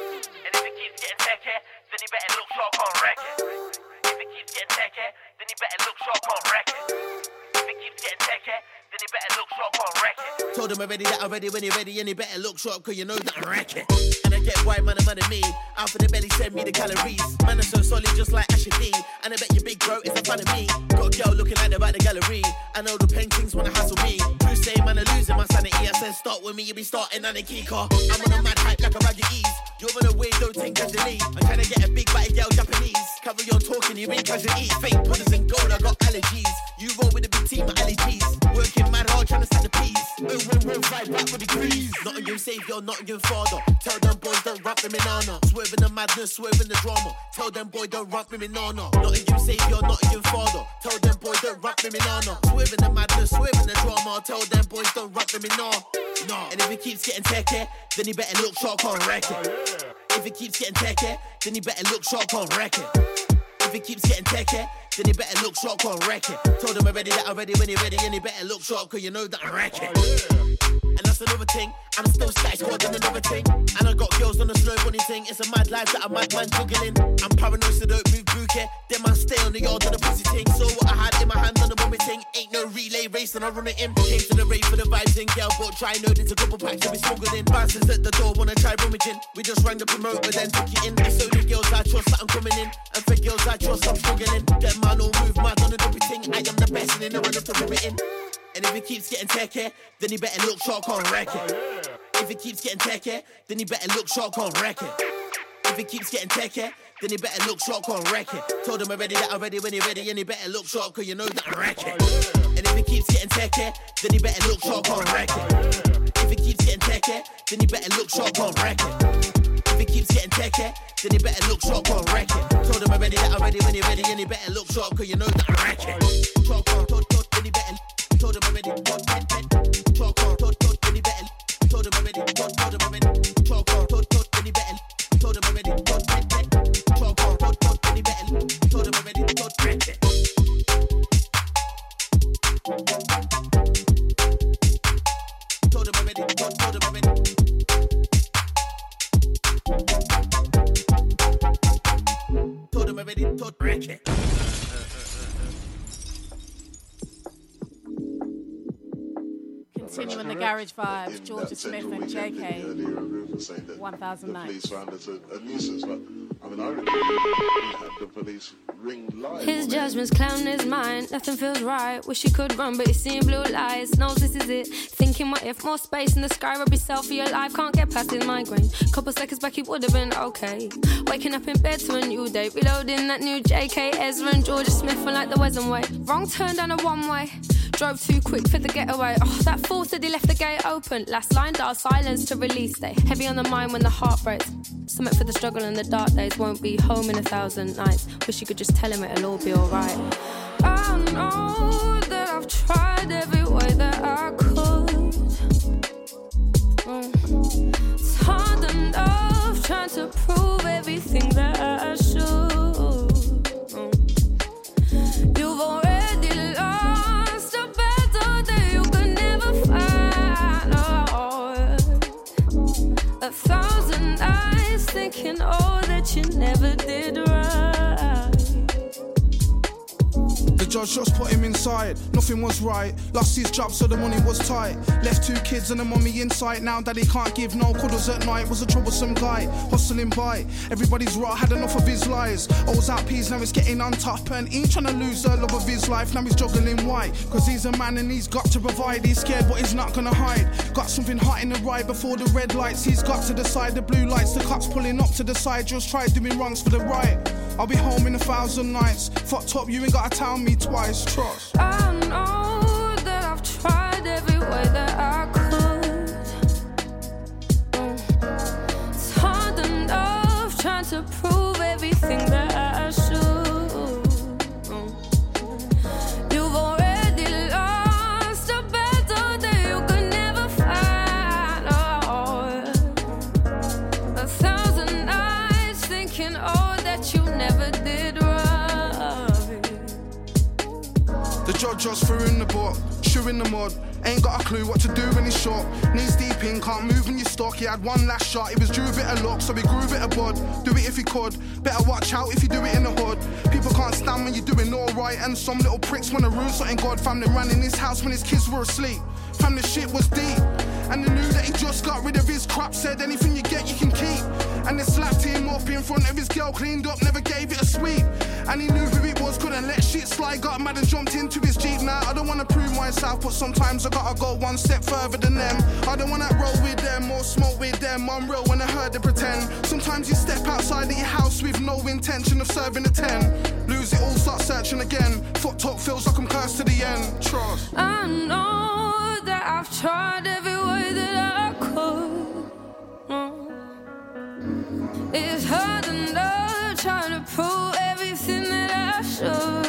if it keeps getting techie, then you better look sharp on record. If it keeps getting techie, then you better look sharp on record. If it keeps getting techie, then you better look sharp on record. Told them already that already when you're ready and you better look sharp cause you know that I wreck it. And Get white man and money me. Out for the belly send me the calories. Man are so solid just like Asher D. And I bet your big bro is a fan of me. Got a girl looking like they're at the gallery. I know the paintings wanna hassle me. True say man are losing my sanity. I said start with me, you be starting on a key car. I'm on a mad hype like a raggy ease. You're on the way, don't think casually. I'm trying to get a big body girl Japanese. Cover your talking, you ain't casually. Fake puddings and gold, I got allergies. You roll with a big team of allergies. Working mad hard trying to stack the Oh, oh, oh, fight back for degrees. Not on your savior, not on your father. Tell them boys don't rap me nana. Swerving the madness, swerving the drama. Tell them boy don't rap me in nana. Not on your savior, not on your father. Tell them boy don't rap me nana. Swerving the madness, swerving the drama. Tell them boys don't rap me nah. Nah. And if it keeps getting techie, then you better look sharp on record. If it keeps getting techie, then you better look sharp on record. If it keeps getting techie, then you better look sharp on record. Told them already that already when you're ready, and better look sharp cause you know that I wreck it. Oh, and another thing. I'm still static squad and another thing. And I got girls on the slow bunny thing. It's a mad life that a madman juggling. I'm paranoid, so don't move bouquet. Then man stay on the yard of the pussy thing. So what I had in my hand on the moment thing. Ain't no relay race and I run it in. Came to the rave for the vibes in. Girl bought try know there's a couple packs to be smuggled in. Bouncers at the door wanna try rummaging. We just rang the promoter then took it in. It's only girls I trust that I'm coming in. And for girls I trust I'm struggling. Them man all move mad on the dopey thing. I am the best and in the run up to rip it in. And if it keeps getting techie, then you better look sharp on record. If it keeps getting techie, then you better look sharp on record. If it keeps getting techie, then you better look sharp, wreck it. Told him already that already when you're ready, and you better look sharp, cause you know that it. And if he keeps getting techie, then you better look sharp, wreck it. If he keeps getting techie, then you better look sharp, wreck it. If he keeps getting techie, then you better look sharp, wreck it. Told him already that already when you're ready, and you better look sharp, cause you know that I wreck it. Sharp, can't, told, told. Told him already, told, told, told, told, told. Told him already, told, told him already, garage vibes, Georgia Smith and JK. The 1000 nights. police found it a, a nuisance, but I mean, I really had the police ring live. His judgment's clouding his mind. Nothing feels right. Wish he could run, but he's seeing blue lights. Knows this is it. Thinking, what if more space in the sky? Rub yourself for your life. Can't get past his migraine. Couple seconds back, he would have been okay. Waking up in bed to a new day. Reloading that new JK Ezra and Georgia Smith feel like the Wesson way. Wrong turn down a one way. Drove too quick for the getaway. Oh, that fool said he left the gate open. Last line, dial silence to release day. Heavy on the mind when the heart breaks. Something for the struggle and the dark days. Won't be home in a thousand nights. Wish you could just tell him it'll all be alright. I know that I've tried every way that I could. Mm. It's hard enough trying to prove everything that I eyes thinking, oh, that you never did judge just put him inside, nothing was right. Lost his job, so the money was tight. Left two kids and a mummy inside. Now that he can't give no cuddles at night, was a troublesome guy. Hustling by, everybody's right, had enough of his lies. I out peas, now he's getting on top. And he trying to lose the love of his life, now he's juggling white. Cause he's a man and he's got to provide. He's scared, but he's not gonna hide. Got something hot in the ride before the red lights. He's got to decide the blue lights. The cops pulling up to the side, just try doing wrongs for the right. I'll be home in a thousand nights. Fuck top, you ain't gotta tell me twice. Trust. I know that I've tried every way that I could. It's hard enough trying to prove everything that just threw in the book, shoe in the mud. Ain't got a clue what to do when he's shot. Knees deep in, can't move when you stock. He had one last shot, he was due a bit of luck, so he grew a bit of bud. Do it if he could, better watch out if you do it in the hood. People can't stand when you're doing alright, and some little pricks wanna ruin something God family ran in his house when his kids were asleep. Family shit was deep. And they knew that he just got rid of his crap, said anything you get you can keep. And they slapped him up in front of his girl, cleaned up, never gave it a sweep. And he knew who it was, couldn't let shit slide, got mad and jumped into his Jeep. Now I don't wanna prove myself, but sometimes I gotta go one step further than them. I don't wanna roll with them or smoke with them. I'm real when I heard they pretend. Sometimes you step outside of your house with no intention of serving a 10. Lose it all, start searching again. Fucked up, feels like I'm cursed to the end. Trust. I know that I've tried every way that I could. Mm. It's hard enough trying to prove everything that I should.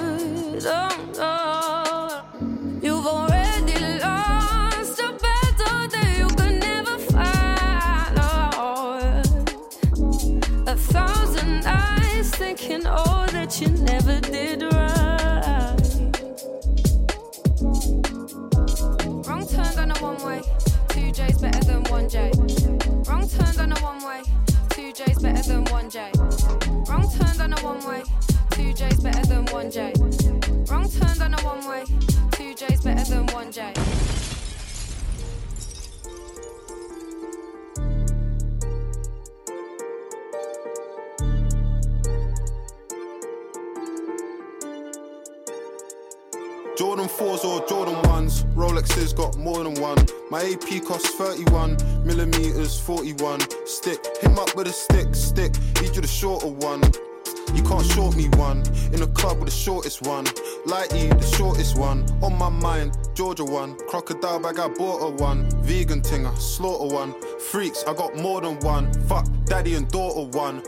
One. On my mind, Georgia one. Crocodile bag, I bought a one. Vegan tinger, slaughter one. Freaks, I got more than one. Fuck, daddy and daughter one.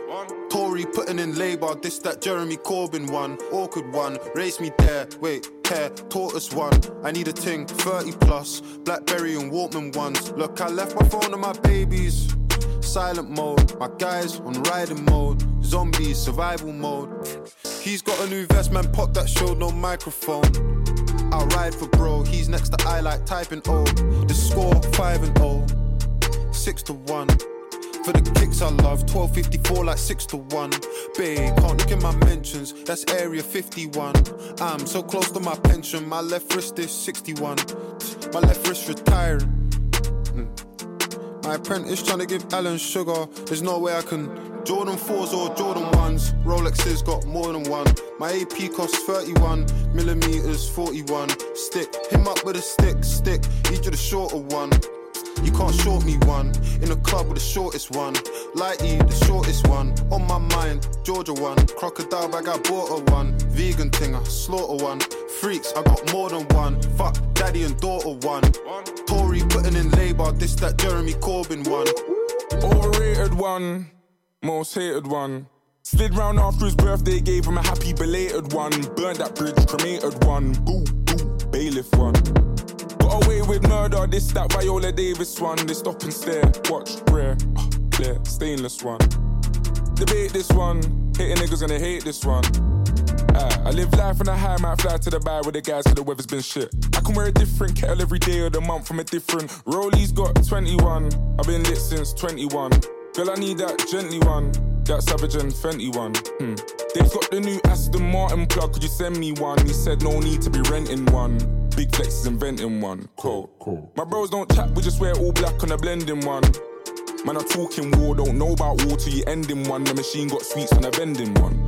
Tory putting in labour, this that Jeremy Corbyn one. Awkward one, race me there. Wait, care, tortoise one. I need a ting, 30 plus. Blackberry and Walkman ones. Look, I left my phone on my babies. Silent mode, my guys on riding mode. Zombies, survival mode. He's got a new vest, man, pop that showed no microphone. I ride for bro, he's next to I like typing O. The score 5 and 0, 6 to 1. For the kicks I love, 1254 like 6 to 1. Babe, can't look in my mentions, that's area 51. I'm so close to my pension, my left wrist is 61. My left wrist retiring. Mm. My apprentice trying to give Alan Sugar, there's no way I can. Jordan 4s or Jordan 1s, Rolexes got more than one. My AP costs 31 millimeters, 41. Stick, him up with a stick, stick, each of the shorter one. You can't short me one. In a club with the shortest one. Lighty, the shortest one. On my mind, Georgia one. Crocodile bag, I bought a one. Vegan thing, tinger, slaughter one. Freaks, I got more than one. Fuck, daddy and daughter one. Tory putting in labour, this that Jeremy Corbyn one. Overrated one, most hated one. Slid round after his birthday, gave him a happy belated one. Burned that bridge, cremated one. Boo, boo, bailiff one. Got away with murder, this, that Viola Davis one. They stop and stare, watch, rare, uh, clear, stainless one. Debate this one, hating niggas gonna hate this one. Ah, I live life on a high, might fly to the bar with the guys till the weather's been shit. I can wear a different kettle every day of the month from a different. Rolly's got 21, I've been lit since 21. Girl, I need that gently one, that Savage and Fenty one. Hmm. They've got the new Aston Martin plug, could you send me one? He said no need to be renting one. Big Flex is inventing one. Cool, cool. My bros don't chat, we just wear all black on a blending one. Man, I'm talking war, don't know about war till you ending one. The machine got sweets on a vending one.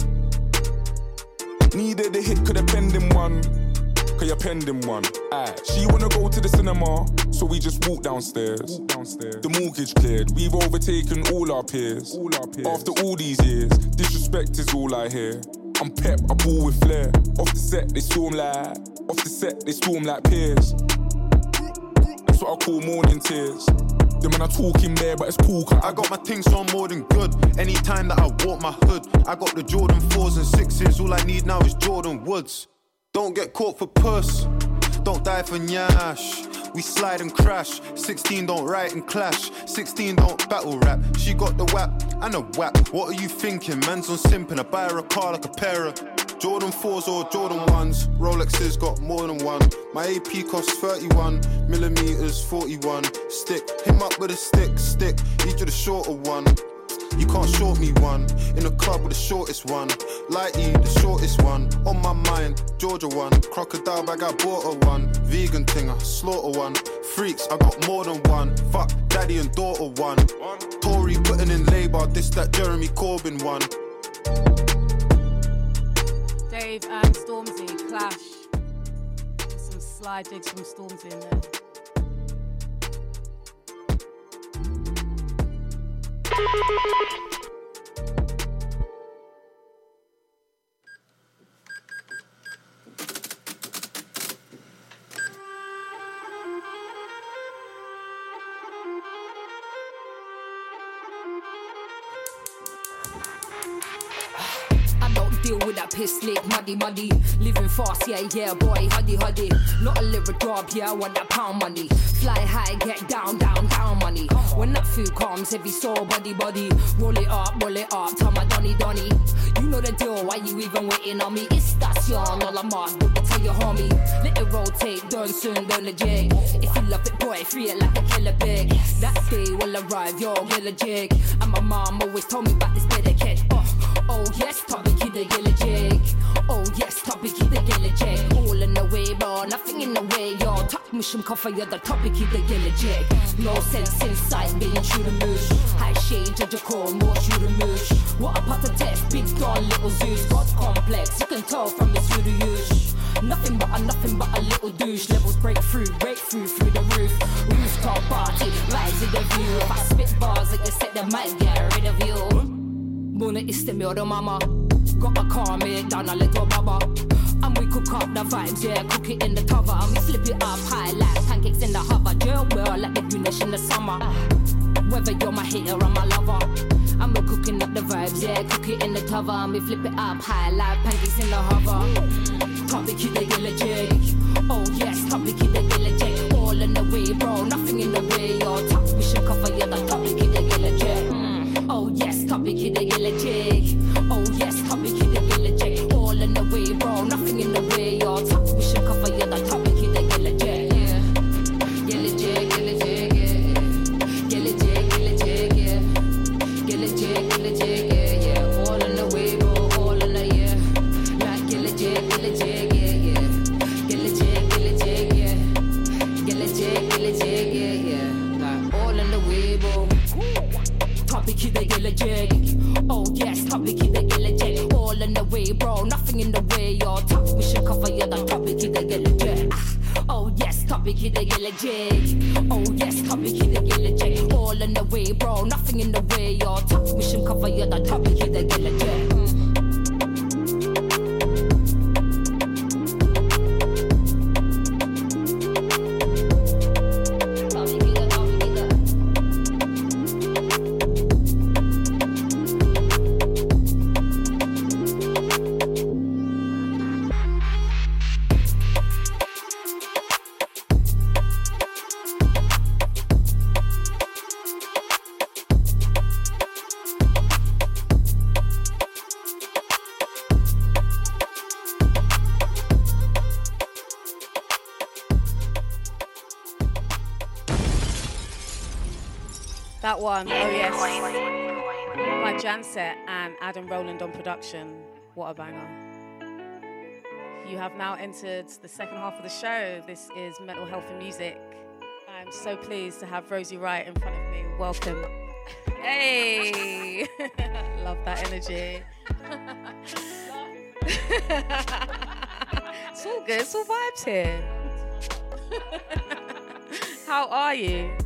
Needed a hit, could have him one. Cause you're pending one. Aye. She wanna go to the cinema, so we just walk downstairs. Walk downstairs. The mortgage cleared, we've overtaken all our peers. All our peers. After all these years, disrespect is all I hear. I'm pep, I ball with flair. Off the set, they storm like. Off the set, they storm like peers. That's what I call morning tears. Them when I talking there, but it's cool. I got my things on more than good. Anytime that I walk my hood, I got the Jordan 4s and 6s. All I need now is Jordyn Woods. Don't get caught for puss. Don't die for nyash. We slide and crash. 16 don't write and clash. 16 don't battle rap. She got the whap and a whap. What are you thinking? Man's on simping. I buy her a car like a pair of Jordan 4s or Jordan 1s. Rolexes got more than one. My AP costs 31 millimeters, 41. Stick, him up with a stick, stick. Each of the shorter one. You can't short me one. In a club with the shortest one. Lighty, the shortest one. On my mind, Georgia one. Crocodile bag, I bought a one. Vegan thing, I slaughter one. Freaks, I got more than one. Fuck, daddy and daughter one. Tory putting in labour, this that Jeremy Corbyn one. Dave and Stormzy clash. Some slide digs from Stormzy in there. Piss slick, muddy. Living fast, yeah, yeah, boy, huddy huddy. Not a lyric job, yeah, I want that pound money. Fly high, get down, down, down money. When that food comes, heavy soul, body, body. Roll it up, roll it up, tell my Donny Donny. You know the deal, why you even waiting on me? It's station, all I'm but tell your homie. Let it rotate, done soon, done the jig. If you love it, boy, free it like a killer big. That day will arrive, yo, get a jig. And my mom always told me about this better catch. Oh, oh yes, topic the yellow jig. Jig. All in the way, bro, nothing in the way, mission cover, you're the topic the yellow jig. No sense inside, judge a call, more true to mush. What a test, big don, little Zeus. God complex, you can tell from his use. Nothing but a nothing but a little douche. Levels break through, break through through the roof. Rooftop party, rise to the view. If I spit bars, like you said, they might get rid of you. Bunu istemiyorum ama Got a car made down a little baba. And we cook up the vibes, yeah, cook it in the cover. And we flip it up high like pancakes in the hover. Drill well like the Guinness in the summer. Whether you're my hater or my lover. And we're cooking up the vibes, yeah, cook it in the cover. And we flip it up high like pancakes in the hover. Topic you they get jig. Oh yes, topic you they get jig. All in the way, bro, nothing in the way. Your top we should cover, yeah, the topic you they get jig. Oh yes, topic you they get jig. They get jig. One, oh yes. By Janset and um, Adam Rowland on production. What a banger. You have now entered the second half of the show. This is Mental Health and Music. I'm so pleased to have Rosie Wright in front of me. Welcome. Hey! Love that energy. it's all good, it's all vibes here. How are you?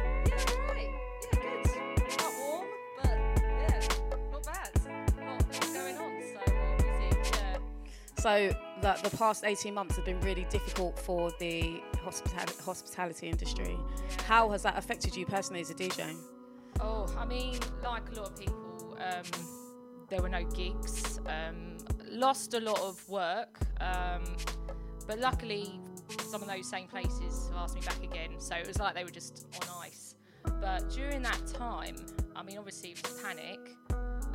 So the, the past 18 months have been really difficult for the hospitali- hospitality industry. How has that affected you personally as a DJ? Oh, I mean, like a lot of people, um, there were no gigs. Um, lost a lot of work, um, but luckily, some of those same places have asked me back again. So it was like they were just on ice. But during that time, I mean, obviously it was panic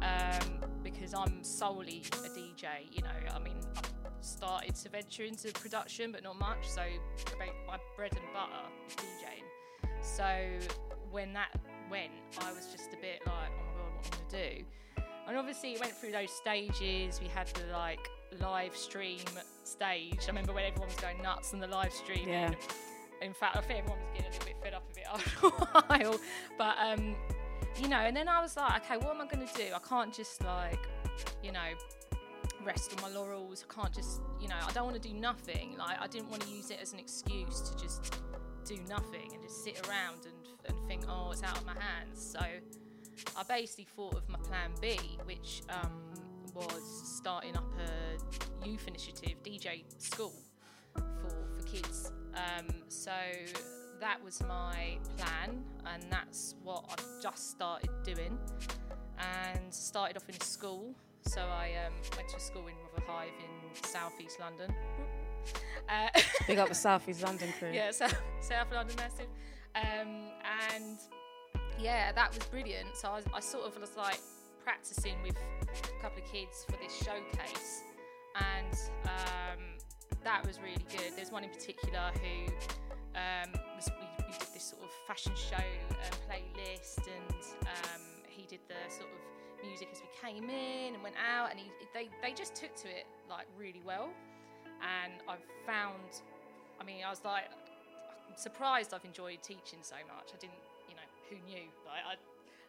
um, because I'm solely a DJ. You know, I mean, I've started to venture into production, but not much. So my bread and butter is DJing. So when that went, I was just a bit like, oh my god, what am I gonna do? And obviously, it went through those stages. We had the like live stream stage. I remember when everyone was going nuts on the live stream. Yeah. In fact, I think everyone was getting a little bit fed up of it after a while. But um, you know, and then I was like, okay, what am I going to do? I can't just like, you know, rest on my laurels. I can't just, you know, I don't want to do nothing. Like, I didn't want to use it as an excuse to just do nothing and just sit around and, and think, oh, it's out of my hands. So I basically thought of my plan B, which um, was starting up a youth initiative, DJ school for, for kids. Um, so that was my plan, and that's what I've just started doing. And started off in school. So I um, went to school in Rotherhithe in southeast London. Uh, Big up the South East London crew. yeah, South, South London massive. Um, and yeah, that was brilliant. So I, I sort of was like practicing with a couple of kids for this showcase, and um, that was really good. There's one in particular who um, was, we, we did this sort of fashion show um, playlist, and um, he did the sort of music as we came in and went out, and he, they they just took to it like really well. And I've found, I mean, I was like, I'm surprised I've enjoyed teaching so much. I didn't, you know, who knew? I,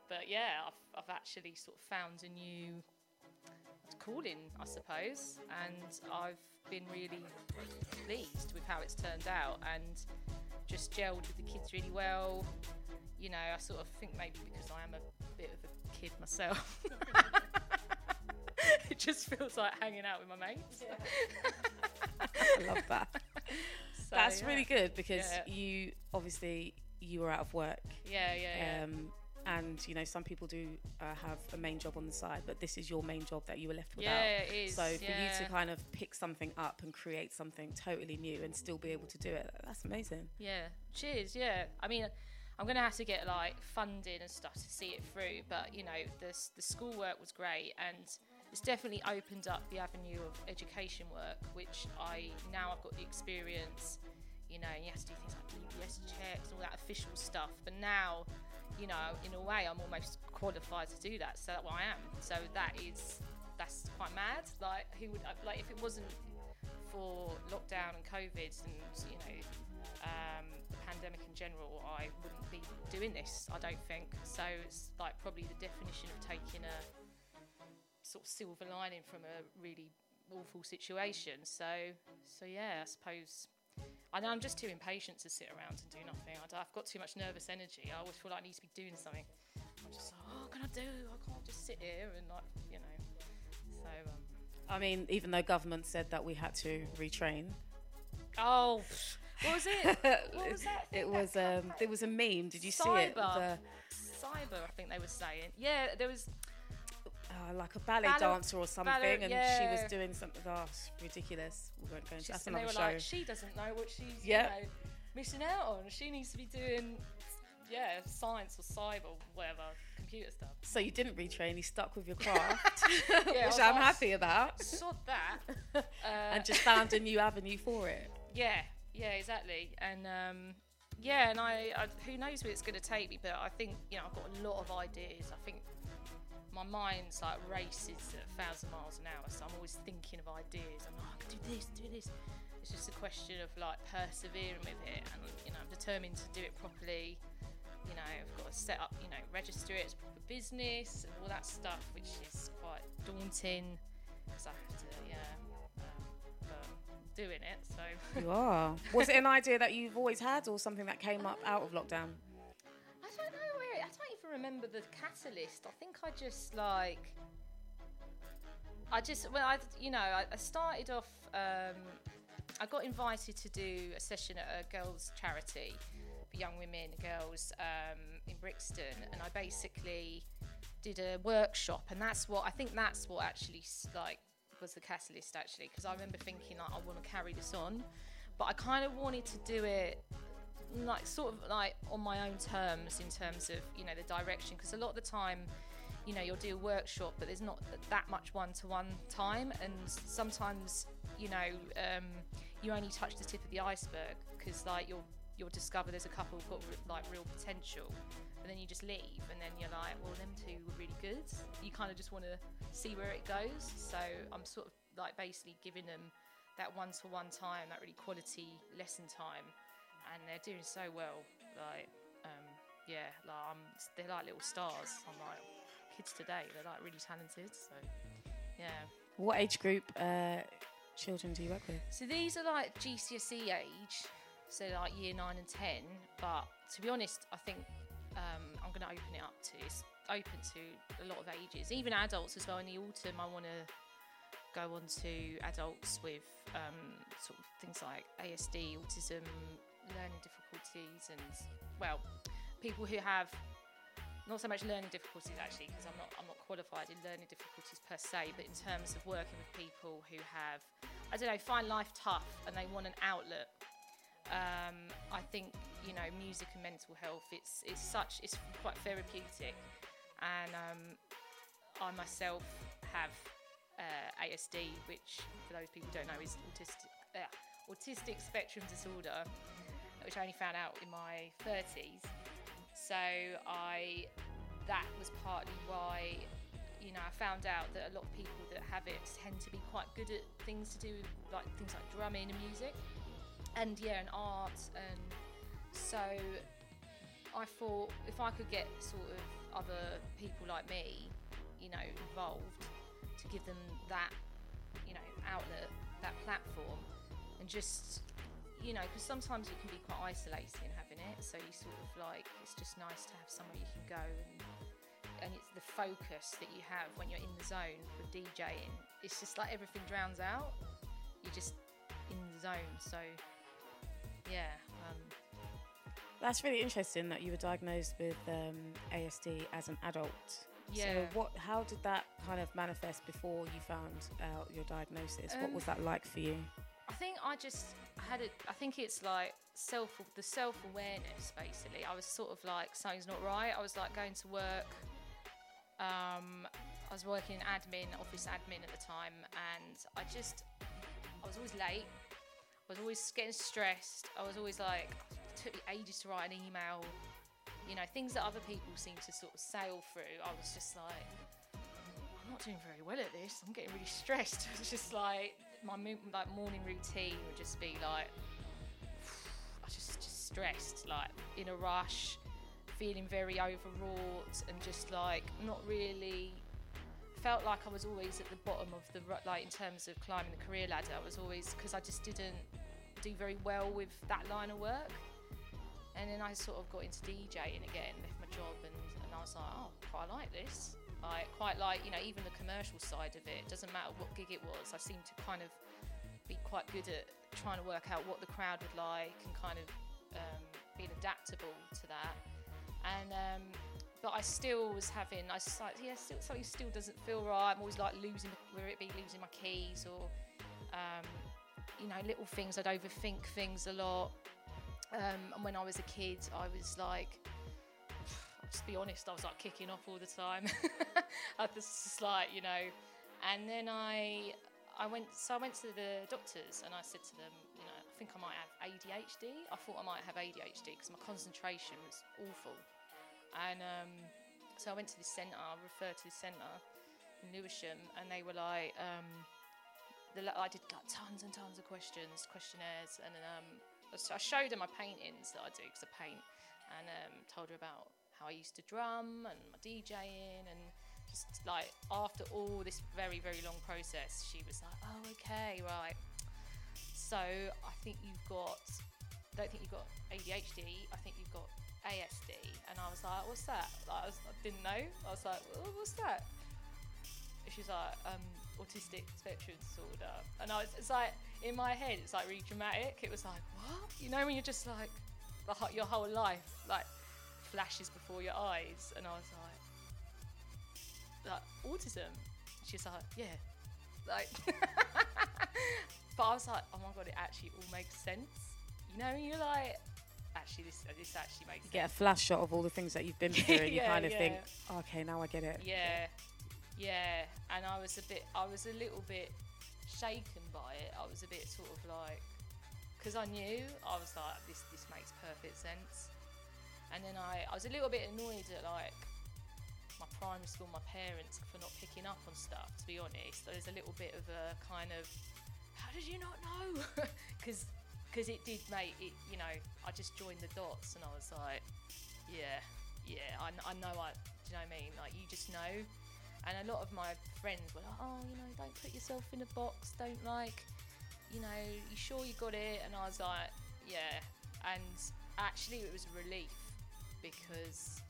but yeah, I've, I've actually sort of found a new calling, I suppose, and I've been really pleased with how it's turned out and just gelled with the kids really well. You know, I sort of think maybe because I am a bit of a kid myself. it just feels like hanging out with my mates. I love that. So, That's yeah. really good because Yeah. you obviously you were out of work. Yeah, yeah, yeah. Um, and you know some people do uh, have a main job on the side, but this is your main job that you were left without. Yeah, it is, So for you to kind of pick something up and create something totally new and still be able to do it, that's amazing. Yeah, cheers. Yeah, I mean, I'm gonna have to get like funding and stuff to see it through, but you know, the s- the schoolwork was great, and it's definitely opened up the avenue of education work, which I now I've got the experience. You know, you have to do things like DBS checks, all that official stuff. But now, you know, in a way, I'm almost qualified to do that. So that's what I am. So that is that's quite mad. Like, who would like if it wasn't for lockdown and COVID and you know um, the pandemic in general, I wouldn't be doing this. I don't think so. It's like probably the definition of taking a sort of silver lining from a really awful situation. So, so yeah, I suppose. Know I'm just too impatient to sit around and do nothing. I, have got too much nervous energy. I always feel like I need to be doing something. I'm just like, oh, what can I do? I can't just sit here and like, you know. So, um, I mean, even though government said that we had to retrain. Oh, what was it? What was that? it was um, there was a meme. Did you see it? The, Cyber, I think they were saying. Yeah, there was. Uh, like a ballet, Ballet- dancer or something, ballet- and she was doing something. Oh, ridiculous. We weren't going. She's, that's and they another were show. like, she doesn't know what she's Yeah. you know, missing out on. She needs to be doing, yeah, science or cyber, or whatever, computer stuff. so you didn't retrain. You stuck with your craft, Yeah, which I'm happy about, Sod that. Uh, and just found a new avenue for it. Yeah, yeah, exactly. And um, yeah, and I, I who knows where it's going to take me, but I think you know I've got a lot of ideas. I think my mind's like races at a thousand miles an hour, so I'm always thinking of ideas. I'm like, I can do this, do this. It's just a question of like persevering with it, and you know I'm determined to do it properly. You know, I've got to set up, you know, register it as proper business and all that stuff, which is quite daunting because I have to, yeah. Um, but doing it, so. You are. Was it an idea that you've always had, or something that came up out of lockdown? I don't know remember the catalyst. I think I just like. I just well, I you know I, I started off. Um, I got invited to do a session at a girls' charity for young women, girls um, in Brixton, and I basically did a workshop, and that's what I think that's what actually like was the catalyst actually, because I remember thinking like I want to carry this on, but I kind of wanted to do it like sort of like on my own terms in terms of you know the direction because a lot of the time you know you'll do a workshop but there's not that much one-to-one time and sometimes you know um, you only touch the tip of the iceberg because like you'll you'll discover there's a couple who've got like real potential and then you just leave and then you're like well them two were really good. You kind of just want to see where it goes so i'm sort of like basically giving them that one-to-one time that really quality lesson time and they're doing so well. Like, um, yeah, like I'm, they're like little stars. I'm like kids today. They're like really talented. So, yeah. What age group uh, children do you work with? So these are like GCSE age, so like year nine and ten. But to be honest, I think um, I'm going to open it up to it's open to a lot of ages, even adults as well. In the autumn, I want to go on to adults with um, sort of things like ASD, autism, learning difficulties, and well, people who have not so much learning difficulties actually, because I'm not I'm not qualified in learning difficulties per se, but in terms of working with people who have I don't know find life tough and they want an outlet. Um, I think you know music and mental health. It's it's such it's quite therapeutic, and um, I myself have uh, ASD, which for those people who don't know is autistic uh, autistic spectrum disorder, which I only found out in my 30s. So I that was partly why you know I found out that a lot of people that have it tend to be quite good at things to do with like things like drumming and music and yeah and art and so I thought if I could get sort of other people like me you know involved to give them that you know outlet that platform and just you know because sometimes it can be quite isolating having it so you sort of like it's just nice to have somewhere you can go and and it's the focus that you have when you're in the zone with DJing. It's just like everything drowns out. You're just in the zone. So yeah. Um, That's really interesting that you were diagnosed with um, ASD as an adult. Yeah. So what? How did that kind of manifest before you found out your diagnosis? what Um, was that like for you? I think I just had it. I think it's like self the self awareness. Basically, I was sort of like something's not right. I was like going to work. Um, I was working in admin, office admin at the time, and I just I was always late. I was always getting stressed. I was always like it took me ages to write an email. You know, things that other people seem to sort of sail through. I was just like, not doing very well at this. I'm getting really stressed. It's just like my like morning routine would just be like, I just just stressed, like in a rush, feeling very overwrought, and just like not really. Felt like I was always at the bottom of the like in terms of climbing the career ladder. I was always because I just didn't do very well with that line of work. And then I sort of got into DJing again, left my job, and, and I was like, oh, quite like this. I quite like, you know, even the commercial side of it. It doesn't matter what gig it was. I seem to kind of be quite good at trying to work out what the crowd would like and kind of um, being adaptable to that. And um, but I still was having, I was like, yeah, still something still doesn't feel right. I'm always like losing, whether it be losing my keys or, um, you know, little things. I'd overthink things a lot. Um, and when I was a kid, I was like, Just be honest, I was like kicking off all the time. I was just like, you know, and then I, I went, so I went to the doctors and I said to them, you know, I think I might have ADHD. I thought I might have ADHD because my concentration was awful. And um, so I went to this centre, referred to this centre in Lewisham, and they were like, um, the, I did like tons and tons of questions, questionnaires, and um, I showed her my paintings that I do because I paint, and um, told her about how I used to drum and my DJing, and just like after all this very very long process, she was like, "Oh, okay, right." So I think you've got. I don't think you've got ADHD. I think you've got ASD, and I was like, "What's that?" Like, I, was, I didn't know. I was like, "Oh, "What's that?" She was like, um, "Autistic spectrum disorder," and I was, it's like in my head, it's like really dramatic. It was like, "What?" You know, when you're just like, the, your whole life like flashes before your eyes, and I was like, "Like autism?" She's like, "Yeah." Like, but I was like, "Oh my god, it actually all makes sense." You know, you're like, actually, this this actually makes You get a flash shot of all the things that you've been through, and you Yeah, kind of think, oh, okay, now I get it. Yeah, yeah. And I was a bit, I was a little bit shaken by it. I was a bit sort of like, because I knew, I was like, this this makes perfect sense. And then I, I was a little bit annoyed at like my primary school, my parents for not picking up on stuff. To be honest, So there's a little bit of a kind of, how did you not know? Because because it did make it. You know, I just joined the dots, and I was like, yeah, yeah, I, I know. I do you know what I mean? Like you just know. And a lot of my friends were like, oh, you know, don't put yourself in a box. Don't like, you know, you sure you got it? And I was like, yeah. And actually, it was a relief because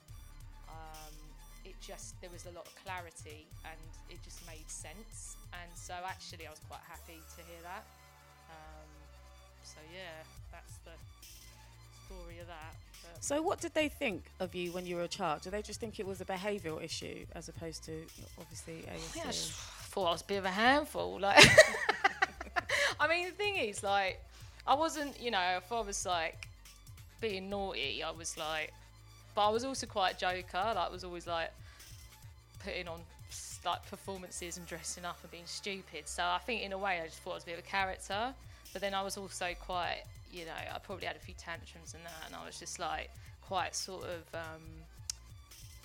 um, it just there was a lot of clarity and it just made sense. And so actually, I was quite happy to hear that. Um, so yeah, that's the story of that. But So, what did they think of you when you were a child? Do they just think it was a behavioural issue as opposed to obviously ASD? Yeah, I just thought I was a bit of a handful. Like, I mean, the thing is, like, I wasn't, you know, if I was like being naughty, I was like, but I was also quite a joker. Like, was always like putting on like performances and dressing up and being stupid. So I think in a way, I just thought I was a bit of a character. But then I was also quite, you know, I probably had a few tantrums and that, and I was just like quite sort of. Um,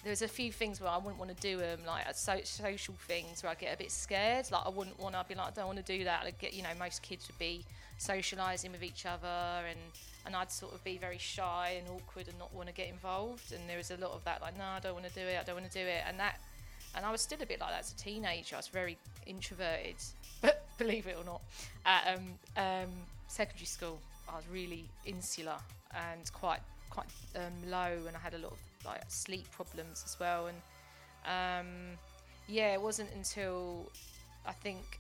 there's a few things where I wouldn't want to do them, like so- social things where I get a bit scared. Like I wouldn't want to. Be like, I don't want to do that. Get, you know, most kids would be socialising with each other, and and I'd sort of be very shy and awkward and not want to get involved. And there was a lot of that, like, no, I don't want to do it. I don't want to do it. And that, and I was still a bit like that as a teenager. I was very introverted, but believe it or not, at um, um, secondary school, I was really insular and quite quite um, low, and I had a lot of like sleep problems as well. And Um, yeah, it wasn't until I think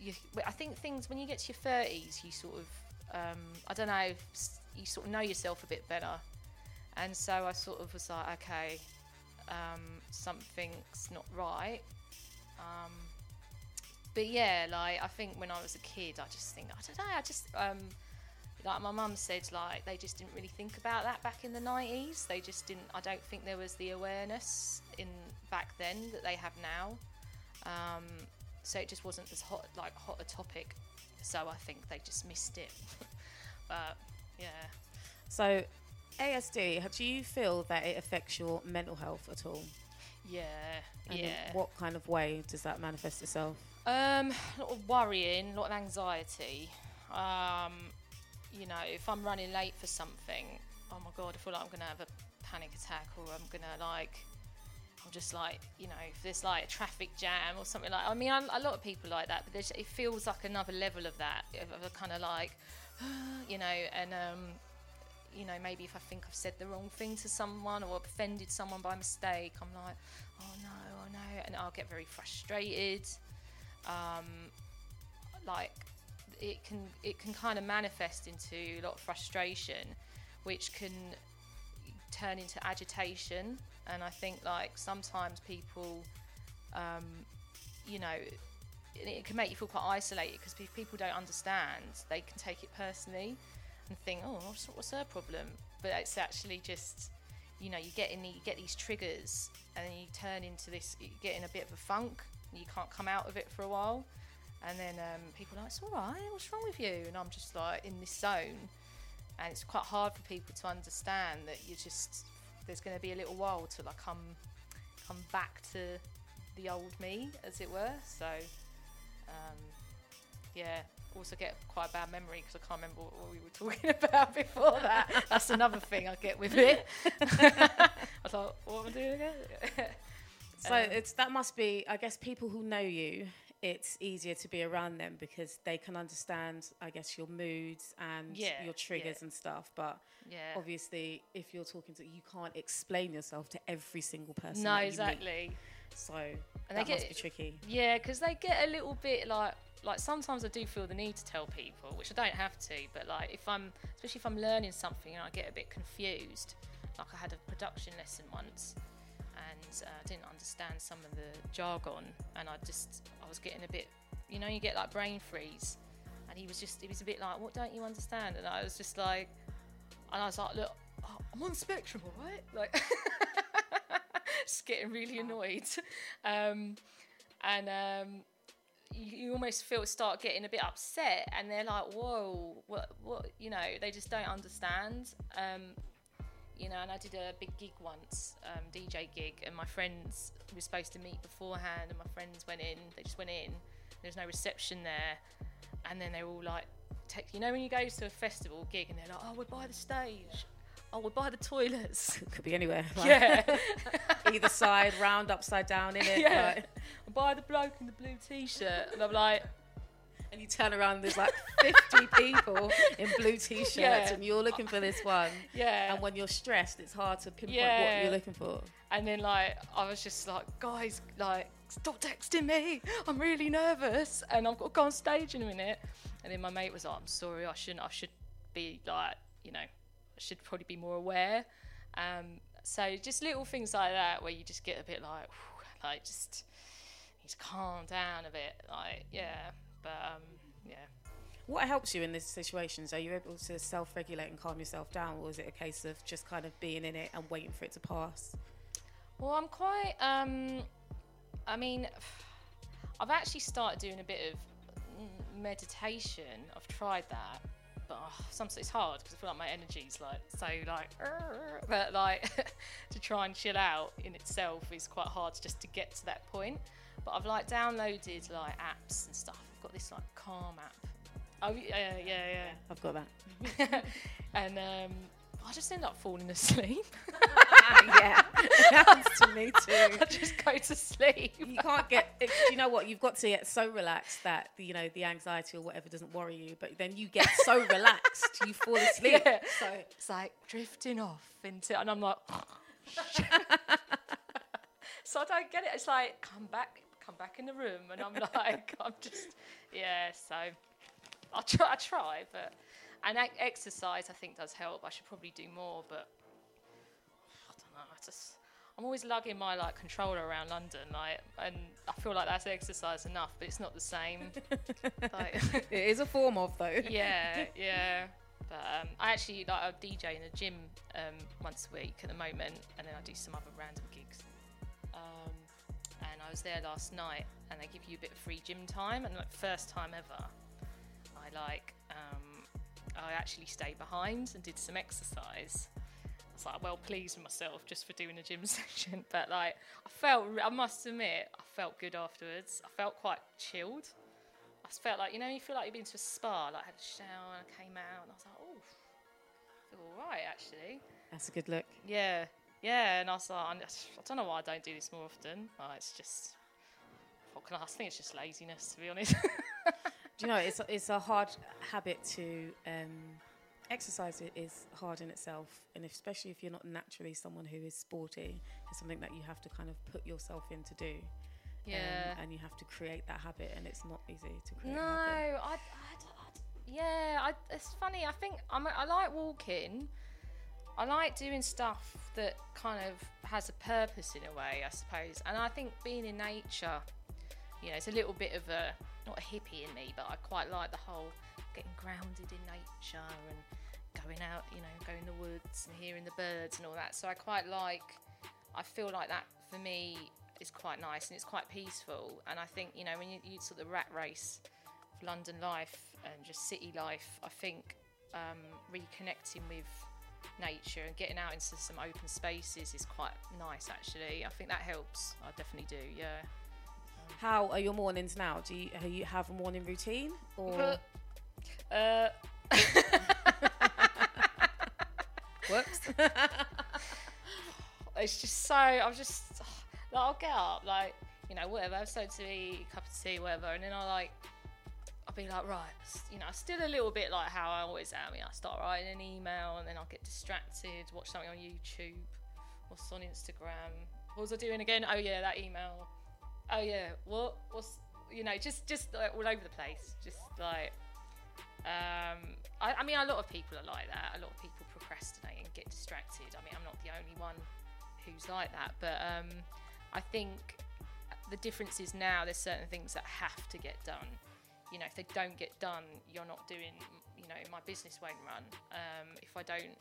you. I think things when you get to your thirties, you sort of um, I don't know, you sort of know yourself a bit better, and so I sort of was like, okay, um, something's not right. Um, but yeah, like I think when I was a kid, I just think I don't know. I just um, like my mum said, like they just didn't really think about that back in the nineties. They just didn't. I don't think there was the awareness in back then that they have now. Um, so it just wasn't as hot, like hot a topic. So I think they just missed it. but yeah. So, ASD, how- do you feel that it affects your mental health at all? Yeah, And in yeah. what kind of way does that manifest itself? Um, a lot of worrying, a lot of anxiety. Um, you know, if I'm running late for something, oh my god, I feel like I'm gonna have a panic attack, or I'm gonna like, I'm just like, you know, if there's like a traffic jam or something like. I mean, a a lot of people like that, but it feels like another level of that, of, of a kind of like, you know, and um, you know, maybe if I think I've said the wrong thing to someone or offended someone by mistake, I'm like, oh no, oh no, and I'll get very frustrated. Um, like it can it can kind of manifest into a lot of frustration, which can turn into agitation. And I think like sometimes people, um, you know, it, can make you feel quite isolated because if people don't understand, they can take it personally and think, oh, what's, what's her problem? But it's actually just, you know, you get in the, you get these triggers and then you turn into this, you get in a bit of a funk you can't come out of it for a while. And then um, people are like, it's all right, what's wrong with you? And I'm just like in this zone. And it's quite hard for people to understand that you're just, there's going to be a little while till I come, come back to the old me, as it were. So, um, yeah, also get quite a bad memory because I can't remember what, what we were talking about before that. That's another thing I get with it. I thought, what am I doing again? So Um, it's that must be, I guess, people who know you. It's easier to be around them because they can understand, I guess, your moods and Yeah, your triggers yeah. and stuff. But Yeah. obviously, if you're talking to, you can't explain yourself to every single person. No, you meet. exactly. So And that they must get be tricky. Yeah, because they get a little bit like like sometimes I do feel the need to tell people, which I don't have to. But like if I'm, especially if I'm learning something and I get a bit confused, like I had a production lesson once, and uh, I didn't understand some of the jargon, and I just I was getting a bit, you know, you get like brain freeze, and he was just he was a bit like, what don't you understand? And I was just like, and I was like, look, I'm on spectrum, all right, like. just getting really annoyed. Um, and um, you, you almost feel start getting a bit upset, and they're like, "Whoa, what? What? You know, they just don't understand." Um, you know, and I did a big gig once, um, DJ gig, and my friends were supposed to meet beforehand, and my friends went in. They just went in. There was no reception there, and then they were all like, "You know, when you go to a festival gig, and they're like, oh, we're by the stage." Oh, we're by the toilets. Could be anywhere. like- Yeah. Either side, round, upside down, in it. Yeah. By the bloke in the blue t-shirt, and I'm like, and you turn around, and there's like 50 people in blue t-shirts, Yeah. and you're looking for this one. Yeah. And when you're stressed, it's hard to pinpoint what you're looking for. And then like I was just like, guys, like stop texting me. I'm really nervous, and I've got to go on stage in a minute. And then my mate was like, I'm sorry, I shouldn't. I should be like, you know, I should probably be more aware. Um, so just little things like that where you just get a bit like, whew, like just need to calm down a bit. Like yeah, but um, yeah. What helps you in these situations? Are you able to self-regulate and calm yourself down, or is it a case of just kind of being in it and waiting for it to pass? Well, I'm quite. Um, I mean, I've actually started doing a bit of meditation. I've tried that, but oh, sometimes it's hard because I feel like my energy's like so like. But like to try and chill out in itself is quite hard just to get to that point. But I've like downloaded like apps and stuff. Got this like Calm app. Oh yeah, yeah, yeah. I've got that. and um, I just end up falling asleep. yeah, it happens to me too. I just go to sleep. You can't get. It, you know what? You've got to get so relaxed that you know the anxiety or whatever doesn't worry you. But then you get so relaxed, you fall asleep. Yeah. So it's like drifting off into, and I'm like, so I don't get it. It's like come back, come back in the room, and I'm like, I'm just, yeah. So I try, I try, but and exercise I think does help. I should probably do more, but I don't know. I just I'm always lugging my like controller around London, like, and I feel like that's exercise enough, but it's not the same. like, it is a form of though. yeah, yeah. But um, I actually like I DJ in a gym um, once a week at the moment, and then I do some other random gigs. I was there last night, and they give you a bit of free gym time, and like first time ever, I like um, I actually stayed behind and did some exercise. I was like well pleased with myself just for doing a gym session, but like I felt I must admit I felt good afterwards. I felt quite chilled. I felt like you know you feel like you've been to a spa. Like I had a shower and I came out and I was like oh, I feel all right actually. That's a good look. Yeah, yeah, and I was like, I I don't know why I don't do this more often. Like, it's just, what can I, I think it's just laziness, to be honest. Do you know it's a, it's a hard habit to um, exercise. It is hard in itself, and if, especially if you're not naturally someone who is sporty, it's something that you have to kind of put yourself in to do. Um, Yeah. and you have to create that habit, and it's not easy to create. no. I, I, I- yeah, I, it's funny. I think I'm, I like walking. I like doing stuff that kind of has a purpose in a way, I suppose. And I think being in nature, you know, it's a little bit of a not a hippie in me, but I quite like the whole getting grounded in nature and going out, you know, going in the woods and hearing the birds and all that. So I quite like. I feel like that for me is quite nice and it's quite peaceful. And I think you know when you, you sort of the rat race of London life and just city life, I think um, reconnecting with nature and getting out into some open spaces is quite nice actually. I think that helps. I definitely do. Yeah. How are your mornings now? Do you, you have a morning routine or? Uh, Whoops. it's just so I'm just like I'll get up like you know whatever something to eat, a cup of tea, whatever, and then I like be like right, you know, still a little bit like how I always am. You know, I start writing an email and then I'll get distracted, watch something on YouTube, what's on Instagram. What was I doing again? Oh yeah, that email. Oh yeah, what? What's you know, just just like, all over the place, just like. Um, I, I mean, a lot of people are like that. A lot of people procrastinate and get distracted. I mean, I'm not the only one who's like that, but um, I think the difference is now there's certain things that have to get done. You know, if they don't get done, you're not doing. You know, my business won't run. Um, if I don't,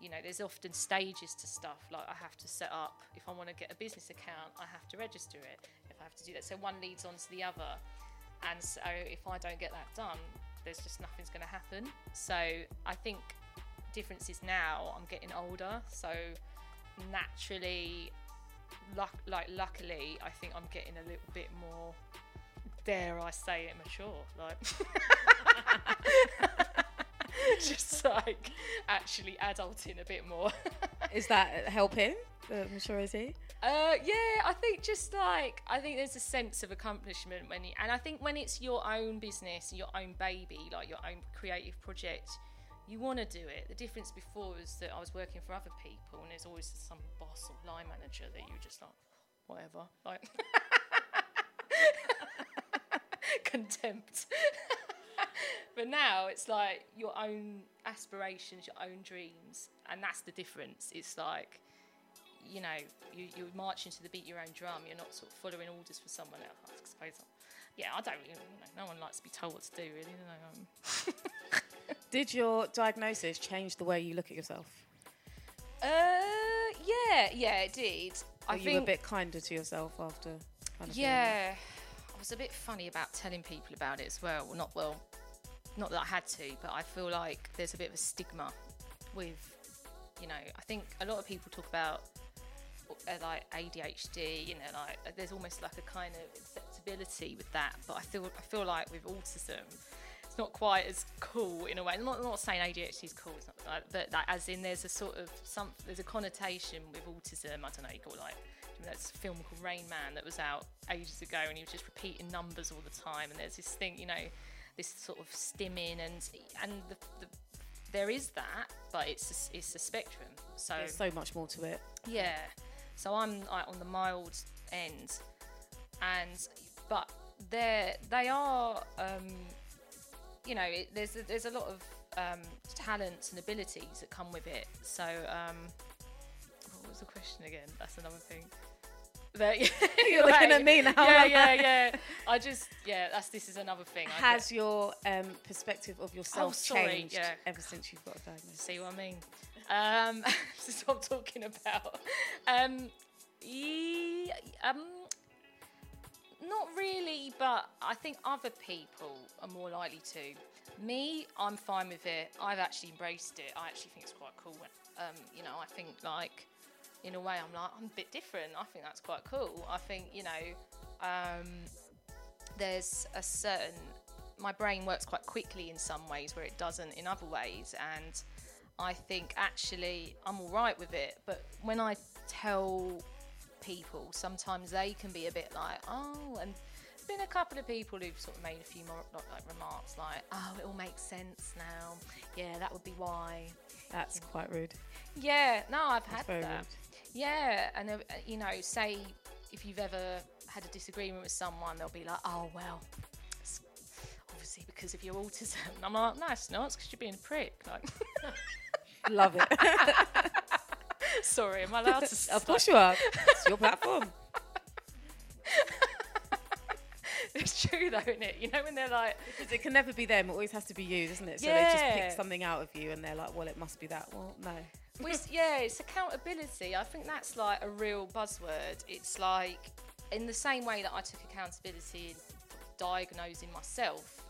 you know, there's often stages to stuff. Like I have to set up. If I want to get a business account, I have to register it. If I have to do that, so one leads on to the other. And so if I don't get that done, there's just nothing's going to happen. So I think difference is now I'm getting older, so naturally, luck, like luckily, I think I'm getting a little bit more. Dare I say it, mature? Like, just like actually adulting a bit more. Is that helping the maturity? Uh, yeah, I think just like I think there's a sense of accomplishment when you, and I think when it's your own business, your own baby, like your own creative project, you want to do it. The difference before was that I was working for other people, and there's always some boss or line manager that you're just like, whatever, like contempt. but now it's like your own aspirations, your own dreams, and that's the difference. It's like you know, you, you're marching to the beat of your own drum. You're not sort of following orders for someone else. I suppose. Yeah, I don't really. You know, no one likes to be told what to do, really. Um. Did your diagnosis change the way you look at yourself? uh, yeah, yeah, it did. Are I you think. a bit kinder to yourself after? Kind of yeah, I was a bit funny about telling people about it as well. Well, not well, not that I had to, but I feel like there's a bit of a stigma with, you know, I think a lot of people talk about uh, like ADHD, you know, like uh, there's almost like a kind of acceptability with that. But I feel I feel like with autism, it's not quite as cool in a way. I'm not, I'm not saying ADHD is cool, not but like, as in there's a sort of some there's a connotation with autism. I don't know, you got like there's a film called Rain Man that was out ages ago, and he was just repeating numbers all the time. And there's this thing, you know, this sort of stimming, and and the, the, there is that, but it's a, it's a spectrum. So There's so much more to it. yeah. So I'm like on the mild end. And but they're they are um, you know it, there's a, there's a lot of um, talents and abilities that come with it. So um, what was the question again? That's another thing. But, You're looking at me now. Yeah, yeah, yeah. I just yeah. That's this is another thing. I Has your um, perspective of yourself Oh, changed yeah. ever since you've got a diagnosis? See what I mean? Um, this is what I'm talking about. Um, ye- um, not really, but I think other people are more likely to. Me, I'm fine with it. I've actually embraced it. I actually think it's quite cool. When, Um, you know, I think like in a way, I'm like I'm a bit different. I think that's quite cool. I think you know, um, there's a certain my brain works quite quickly in some ways where it doesn't in other ways and I think actually I'm all right with it but when I tell people sometimes they can be a bit like oh and there's been a couple of people who've sort of made a few more like, like remarks like oh it all makes sense now yeah that would be why That's quite rude. yeah no I've That's had that rude. Yeah and uh, you know say if you've ever had a disagreement with someone they'll be like oh well it's obviously because of your autism and I'm like no it's not it's because you're being a prick like Love it. sorry am I allowed to Of course you are. It's your platform. it's true though isn't it you know when they're like Because it can never be them. It always has to be you, doesn't it? So they just pick something out of you, and they're like, "Well, it must be that." Well, no. Yeah, it's accountability. I think that's like a real buzzword. It's like in the same way that I took accountability in diagnosing myself,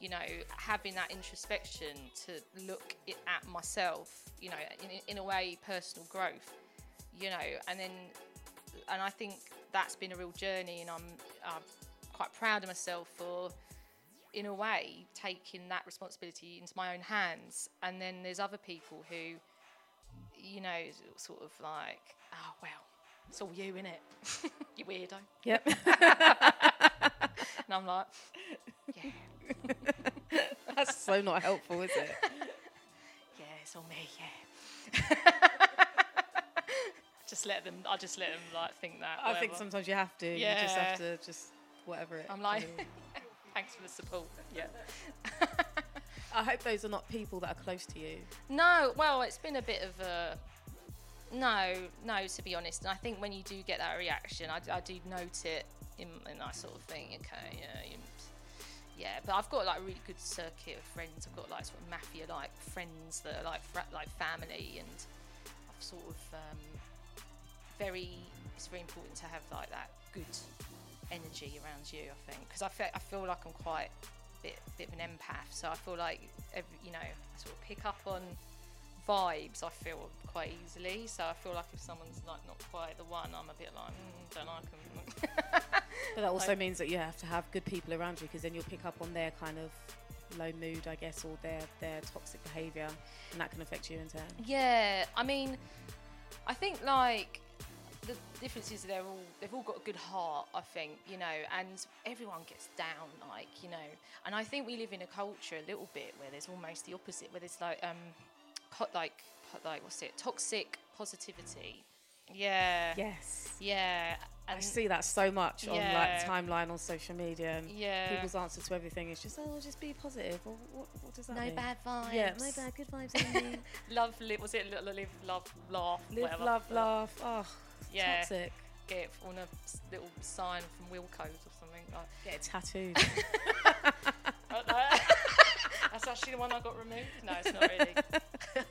you know, having that introspection to look at myself, you know, in, in a way, personal growth, you know, and then, and I think that's been a real journey, and I'm, I'm quite proud of myself for in a way, taking that responsibility into my own hands. And then there's other people who, you know, sort of like, oh, well, it's all you, in it? you weirdo. Yep. and I'm like, yeah. That's so not helpful, is it? Yeah, it's all me, yeah. just let them, I just let them like think that. I think sometimes you have to. Yeah. You just have to just whatever it. I'm like, thanks for the support. Yeah. I hope those are not people that are close to you. No, well, it's been a bit of a no, no, to be honest. And I think when you do get that reaction, I, I do note it in, and I sort of think, okay, yeah, you, yeah. But I've got like a really good circuit of friends. I've got like sort of mafia-like friends that are like fra- like family, and I've sort of um, very. It's very important to have like that good energy around you. I think because I feel I feel like I'm quite bit bit of an empath, so I feel like every, you know I sort of pick up on vibes. I feel quite easily, so I feel like if someone's like not quite the one, I'm a bit like mm, don't like them. But that also means that you have to have good people around you because then you'll pick up on their kind of low mood, I guess, or their their toxic behaviour, and that can affect you in turn. Yeah, I mean, I think like the difference is they're all they've all got a good heart. I think you know, and everyone gets down, like you know. And I think we live in a culture a little bit where there's almost the opposite, where there's like um, po- like po- like what's it, toxic positivity. Yeah. Yes. Yeah. I see that so much on like timeline on social media, and Yeah. people's answer to everything is just, "Oh, just be positive." Well, what, what does that No mean? bad vibes. Yeah, no bad, good vibes only. love, live, was it li- live, love, laugh, Live, whatever. love, laugh. Oh, Yeah. toxic. Get it on a little sign from Wilko's or something. Like. Get it tattooed. That's actually the one I got removed. No, it's not really.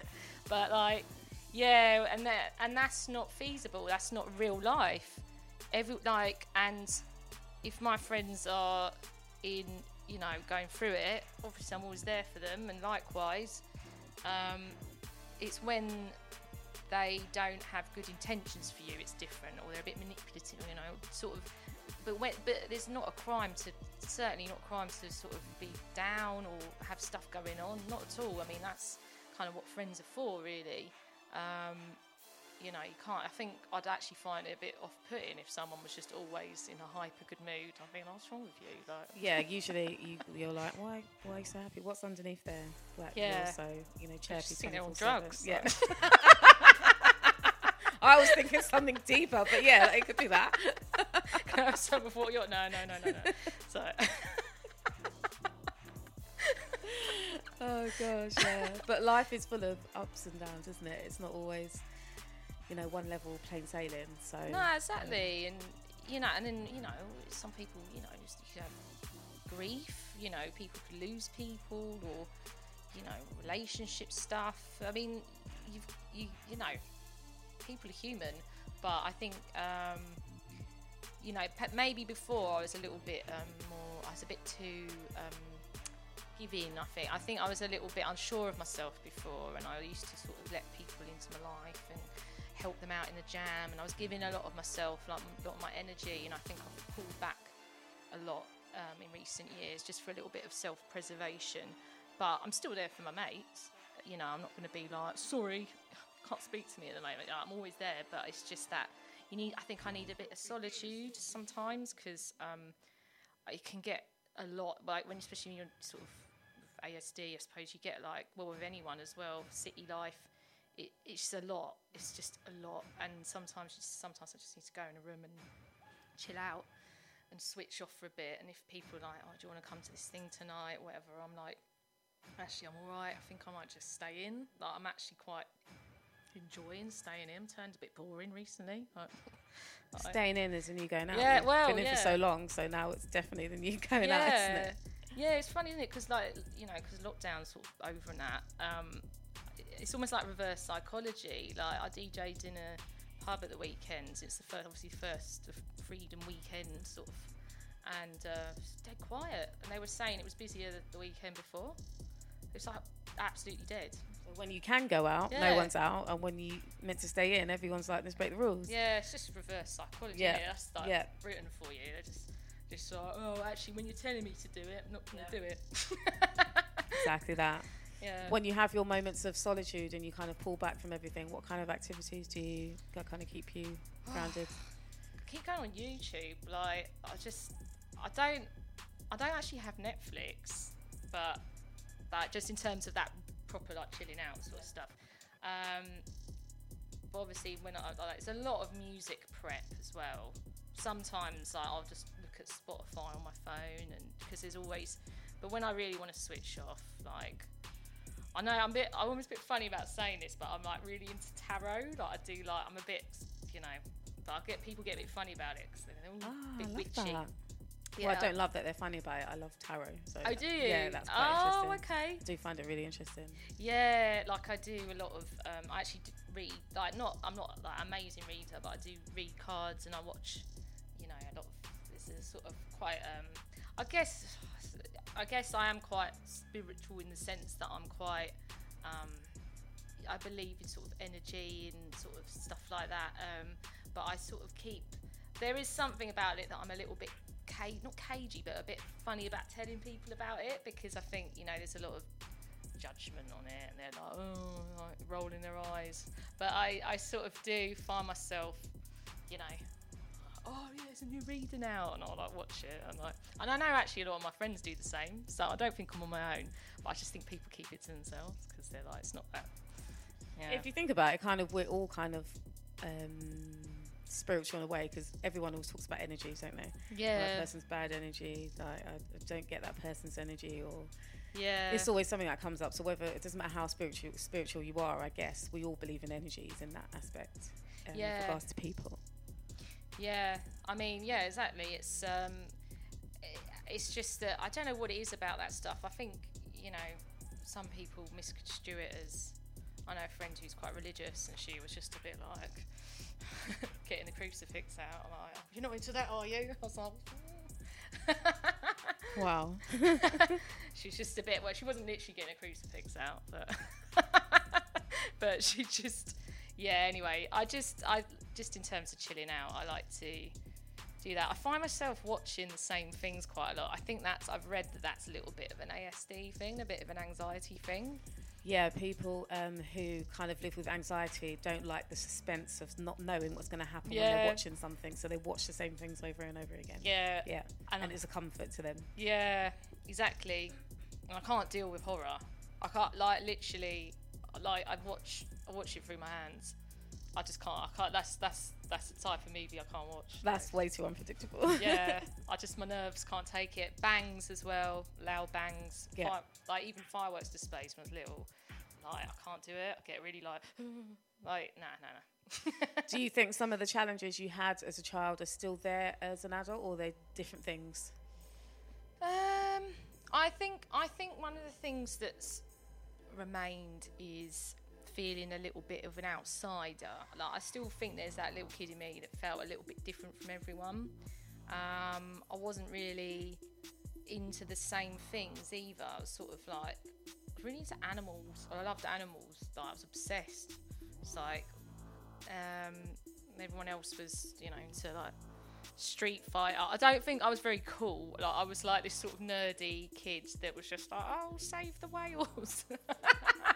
but like, yeah, and that and that's not feasible. That's not real life. Every like, and if my friends are in, you know, going through it, obviously I'm always there for them, and likewise, um, it's when they don't have good intentions for you, it's different, or they're a bit manipulative, you know, sort of. But when, but there's not a crime to certainly not crime to sort of be down or have stuff going on. Not at all. I mean, that's kind of what friends are for, really. Um, you know, you can't. I think I'd actually find it a bit off-putting if someone was just always in a hyper good mood. I think, what's wrong with you? Like, yeah, usually you, you're like, why, why are you so happy? What's underneath there? Like, Yeah. so, you know, chirpy. just think they're on drugs, Yeah. I was thinking something deeper, but yeah, it could be that. Can I have some before you're no, no, no, no, no. So. oh gosh, yeah. but life is full of ups and downs, isn't it? It's not always, you know, one level plain sailing. So No, exactly, and you know, and then you know, some people, you know, just you have grief. You know, people could lose people, or you know, relationship stuff. I mean, you've you you know, people are human, but I think um, you know, maybe before I was a little bit um, more, I was a bit too giving. I think I think I was a little bit unsure of myself before, and I used to sort of let people into my life and help them out in the jam, and I was giving a lot of myself, like a lot of my energy, and I think I've pulled back a lot um, in recent years just for a little bit of self-preservation. But I'm still there for my mates. You know, I'm not going to be like, sorry, can't speak to me at the moment. I'm always there, but it's just that you need. I think I need a bit of solitude sometimes because um, it can get a lot. Like when, especially when you're sort of ASD, I suppose you get like well with anyone as well. City life, it, it's a lot. It's just a lot, and sometimes just, sometimes I just need to go in a room and chill out and switch off for a bit. And if people are like, oh, do you want to come to this thing tonight, whatever, I'm like, actually, I'm all right. I think I might just stay in. Like, I'm actually quite enjoying staying in. Turned a bit boring recently. Like, staying in is the new going out. Yeah, You've well, been in yeah. for so long, so now it's definitely the new going yeah. out, isn't it? Yeah, it's funny, isn't it? Because like you know, because lockdown's sort of over and that. Um, it's almost like reverse psychology. Like I DJ'd in a pub at the weekends. It's the first, obviously first Freedom weekend sort of, and uh, dead quiet. And they were saying it was busier the weekend before. It's like absolutely dead. When you can go out, Yeah. no one's out, and when you meant to stay in, everyone's like, "Let's break the rules." Yeah, it's just reverse psychology. Yeah, Yeah, that's like yeah. Britain for you. They're just, just like, oh, actually, when you're telling me to do it, I'm not going to do it. exactly that. Yeah. When you have your moments of solitude and you kind of pull back from everything, what kind of activities do you that kind of keep you grounded? I keep going on YouTube. Like I just, I don't, I don't actually have Netflix, but like just in terms of that proper like chilling out sort of stuff. Um, but obviously when I like, it's a lot of music prep as well. Sometimes like, I'll just look at Spotify on my phone, and because there's always. But when I really want to switch off, like I know I'm a bit, I'm almost a bit funny about saying this, but I'm like really into tarot. Like I do like, I'm a bit, you know, but I get people get a bit funny about it because they're all Ah, a I bit witchy. that. Yeah. Well, I don't love that they're funny about it. I love tarot. So Oh, that- do Yeah, that's quite Oh, interesting. okay. I do find it really interesting. Yeah, like I do a lot of. Um, I actually read like not. I'm not like amazing reader, but I do read cards and I watch. You know, a lot of. This is sort of quite. Um, I guess. I guess I am quite spiritual in the sense that I'm quite. Um, I believe in sort of energy and sort of stuff like that. Um, but I sort of keep. There is something about it that I'm a little bit not cagey, but a bit funny about telling people about it because I think you know there's a lot of judgment on it, and they're like, oh, like rolling their eyes. But I, I sort of do find myself, you know, oh yeah, it's a new reader now, and I'll like watch it, and like, and I know actually a lot of my friends do the same, so I don't think I'm on my own, but I just think people keep it to themselves because they're like, it's not that. Yeah. If you think about it, kind of we're all kind of um, spiritual in a way because everyone always talks about energies, don't they? Yeah. That person's bad energy. Like, I don't get that person's energy, or Yeah. it's always something that comes up. So whether it doesn't matter how spiritual spiritual you are, I guess we all believe in energies in that aspect. Um, Yeah. With regards to people. Yeah, I mean, yeah, exactly. It's um, it's just that I don't know what it is about that stuff. I think you know, some people misconstrue it as. I know a friend who's quite religious, and she was just a bit like getting the crucifix out. I'm like, you're not into that, are you? I was like, mm. Wow. she's just a bit. Well, she wasn't literally getting a crucifix out, but but she just yeah. Anyway, I just I just in terms of chilling out, I like to do that. I find myself watching the same things quite a lot. I think that's I've read that that's a little bit of an ASD thing, a bit of an anxiety thing. Yeah, people um, who kind of live with anxiety don't like the suspense of not knowing what's going to happen when they're watching something, so they watch the same things over and over again. Yeah. yeah, And and, it's a comfort to them. Yeah, exactly. And I can't deal with horror. I can't like literally like I watch I watch it through my hands. I just can't. I can't. That's that's that's the type of movie I can't watch. That's way too unpredictable. yeah, I just my nerves can't take it. Bangs as well, loud bangs. Yeah. Fire, like even fireworks displays when I was little. Like I can't do it. I get really like like nah nah nah. Do you think some of the challenges you had as a child are still there as an adult, or are they different things? Um, I think I think one of the things that's remained is feeling a little bit of an outsider. Like I still think there's that little kid in me that felt a little bit different from everyone. Um, I wasn't really into the same things either. I was sort of like really into animals. I loved animals. Like I was obsessed. It's like um, everyone else was, you know, into like Street Fighter. I don't think I was very cool. Like I was like this sort of nerdy kid that was just like, oh, save the whales.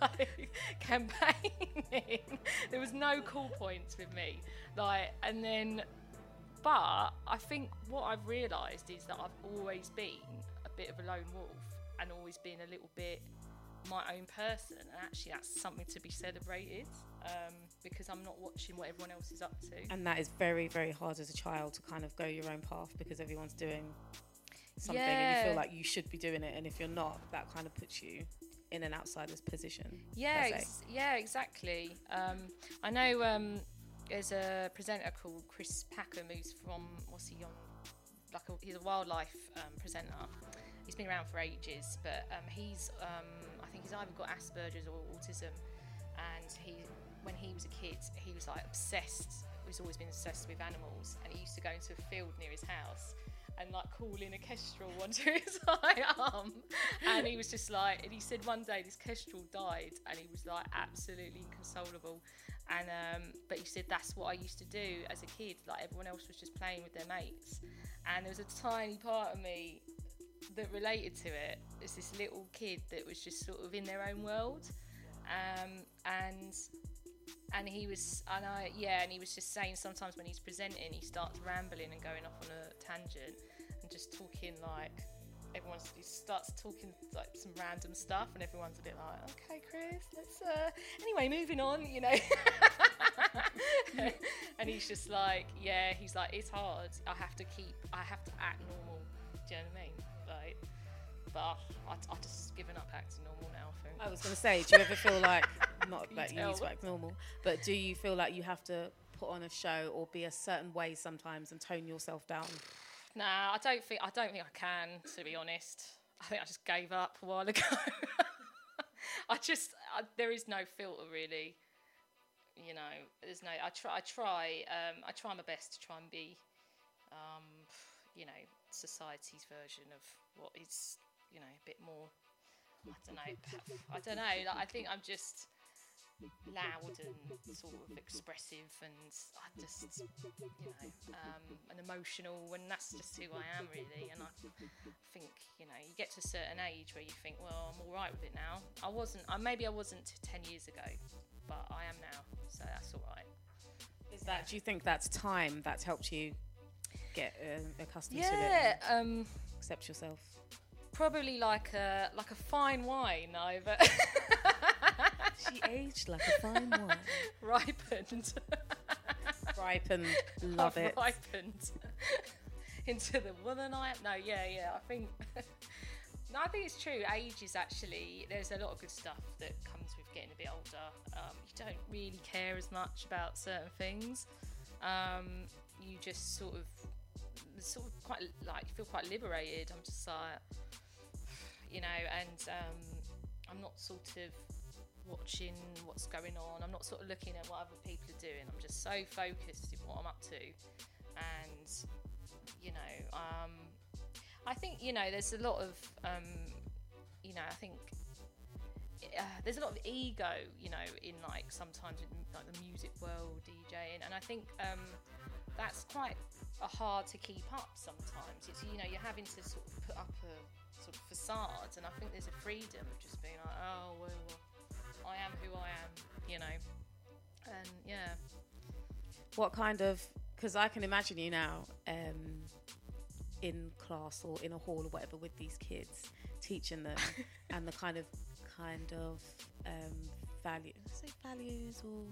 like campaigning. there was no cool points with me. Like and then but I think what I've realised is that I've always been a bit of a lone wolf and always been a little bit my own person and actually that's something to be celebrated um, because I'm not watching what everyone else is up to. And that is very, very hard as a child to kind of go your own path because everyone's doing something and you feel like you should be doing it. And if you're not, that kind of puts you in an outsider's position. Yeah, ex- yeah, exactly. Um, I know um, there's a presenter called Chris Packham who's from what's he on? Like a, he's a wildlife um, presenter. He's been around for ages, but um, he's um, I think he's either got Asperger's or autism, and he when he was a kid he was like obsessed. He's always been obsessed with animals, and he used to go into a field near his house and like calling a kestrel onto his arm. And he was just like, and he said one day this kestrel died, and he was like absolutely inconsolable. And um, but he said that's what I used to do as a kid. Like everyone else was just playing with their mates, and there was a tiny part of me that related to it. It's this little kid that was just sort of in their own world, um, and and he was and I yeah and he was just saying sometimes when he's presenting he starts rambling and going off on a tangent and just talking like everyone's he starts talking like some random stuff and everyone's a bit like okay Chris let's uh anyway moving on you know. And he's just like yeah he's like it's hard. I have to keep I have to act normal. Do you know what I mean? Like but I, I just given up acting normal now I think I was going to say, do you ever feel like, not You that you need to act normal, but do you feel like you have to put on a show or be a certain way sometimes and tone yourself down? Nah, I don't think I don't think I can. To be honest, I think I just gave up a while ago. I just I, there is no filter really. You know, there's no. I try. I try. Um, I try my best to try and be, um, you know, society's version of what is, you know, a bit more. I don't know. I don't know. Like, I think I'm just loud and sort of expressive and I just you know um, and emotional and that's just who I am really and I think you know you get to a certain age where you think well I'm all right with it now I wasn't I, maybe I wasn't 10 years ago but I am now so that's all right Is that? Do you think that's time that's helped you get um, accustomed to it? yeah um, accept yourself. Probably like a like a fine wine she aged like a fine wine ripened ripened love I've it ripened into the woman I am. No, yeah, yeah. I think. no, I think it's true. Age is actually there's a lot of good stuff that comes with getting a bit older. Um, you don't really care as much about certain things. Um, you just sort of, sort of quite like feel quite liberated. I'm just like, you know, and um, I'm not sort of watching what's going on. I'm not sort of looking at what other people are doing. I'm just so focused in what I'm up to, and you know, um, I think you know, there's a lot of, um, you know, I think uh, there's a lot of ego, you know, in like sometimes in like the music world, DJing, and I think um, that's quite hard to keep up sometimes. It's you know, you're having to sort of put up a sort of facades. and I think there's a freedom of just being like, oh well, I am who I am, you know, and yeah. What kind of? Because I can imagine you now um, in class or in a hall or whatever with these kids, teaching them, and the kind of kind of um, value, say values or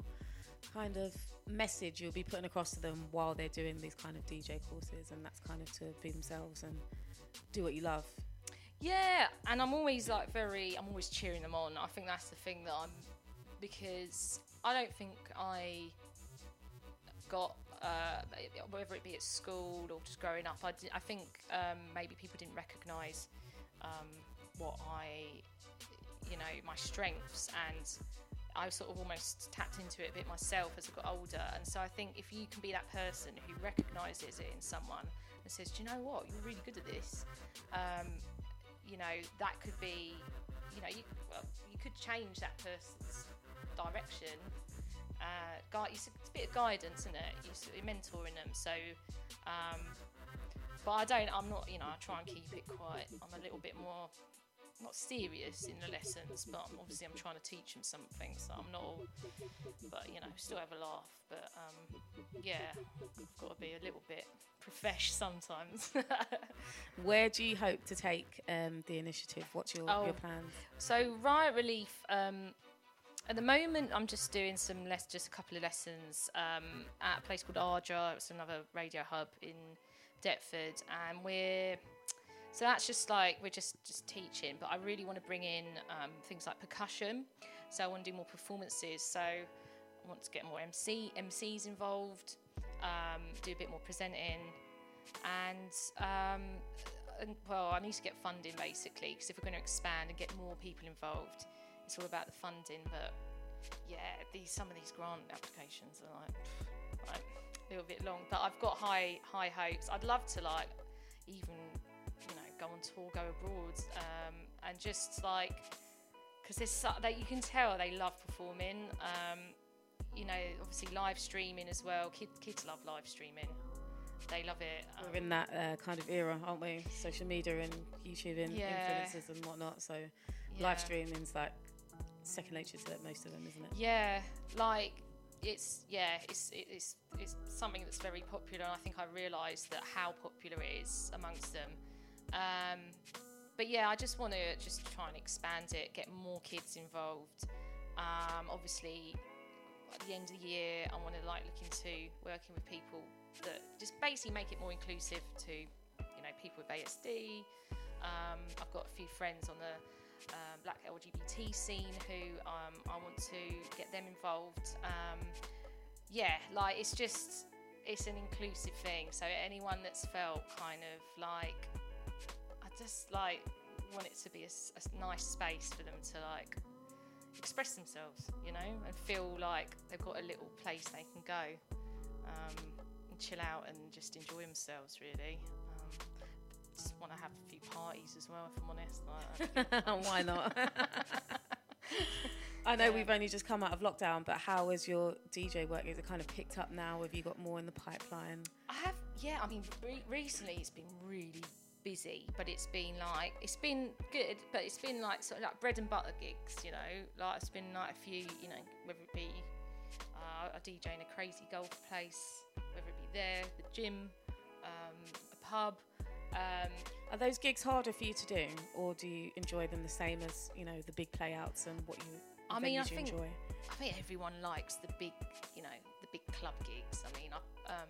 kind of message you'll be putting across to them while they're doing these kind of DJ courses, and that's kind of to be themselves and do what you love. Yeah, and I'm always like very, I'm always cheering them on. I think that's the thing that I'm, because I don't think I got, uh, whether it be at school or just growing up, I, di- I think um, maybe people didn't recognise um, what I, you know, my strengths and I sort of almost tapped into it a bit myself as I got older. And so I think if you can be that person who recognises it in someone and says, Do you know what? You're really good at this. Um, you know, that could be, you know, you, well, you could change that person's direction. Uh, guide, it's a bit of guidance, isn't it? You're, mentoring them. So, um, but I don't, I'm not, you know, I try and keep it quiet. I'm a little bit more not serious in the lessons, but obviously I'm trying to teach them something, so I'm not all, but you know, still have a laugh. But um, yeah, I've got to be a little bit profesh sometimes. Where do you hope to take um, the initiative? What's your, Oh. your plans? So Riot Relief, um, at the moment, I'm just doing some less, just a couple of lessons um, at a place called Ardra. It's another radio hub in Deptford, and we're so that's just like we're just just teaching. But I really want to bring in um, things like percussion. So I want to do more performances. So I want to get more MC MCs involved, um, do a bit more presenting, and um, and, well, I need to get funding basically because if we're going to expand and get more people involved, it's all about the funding. But yeah, these some of these grant applications are like, like a little bit long. But I've got high high hopes. I'd love to like even go on tour, go abroad, um, and just like because there's so, that you can tell they love performing. Um, you know, obviously live streaming as well. Kid, kids love live streaming. They love it. Um, We're in that uh, kind of era, aren't we? Social media and YouTube and Yeah. influencers and whatnot. So Yeah. live streaming's like second nature to most of them, isn't it? Yeah, like it's yeah, it's it's it's something that's very popular, and I think I realised that how popular it is amongst them. Um, but yeah, I just want to just try and expand it, get more kids involved. Um, obviously, at the end of the year, I want to like look into working with people that just basically make it more inclusive to you know people with ASD. Um, I've got a few friends on the um, black LGBT scene who um, I want to get them involved. Um, yeah, like it's just it's an inclusive thing. So anyone that's felt kind of like just like want it to be a nice space for them to like express themselves, you know, and feel like they've got a little place they can go um, and chill out and just enjoy themselves. Really, um, just want to have a few parties as well, if I'm honest. Like, Why not? I know we've only just come out of lockdown, but how is your DJ work? Is it kind of picked up now? Have you got more in the pipeline? I have, yeah. I mean, re- recently it's been really busy, but it's been like it's been good, but it's been like sort of like bread and butter gigs, you know. Like it's been like a few, you know, whether it be uh, a DJ in a crazy golf place, whether it be there, the gym, um, a pub. Um, Are those gigs harder for you to do, or do you enjoy them the same as you know the big playouts and what you? I mean, I think enjoy? I think everyone likes the big, you know, the big club gigs. I mean, I um,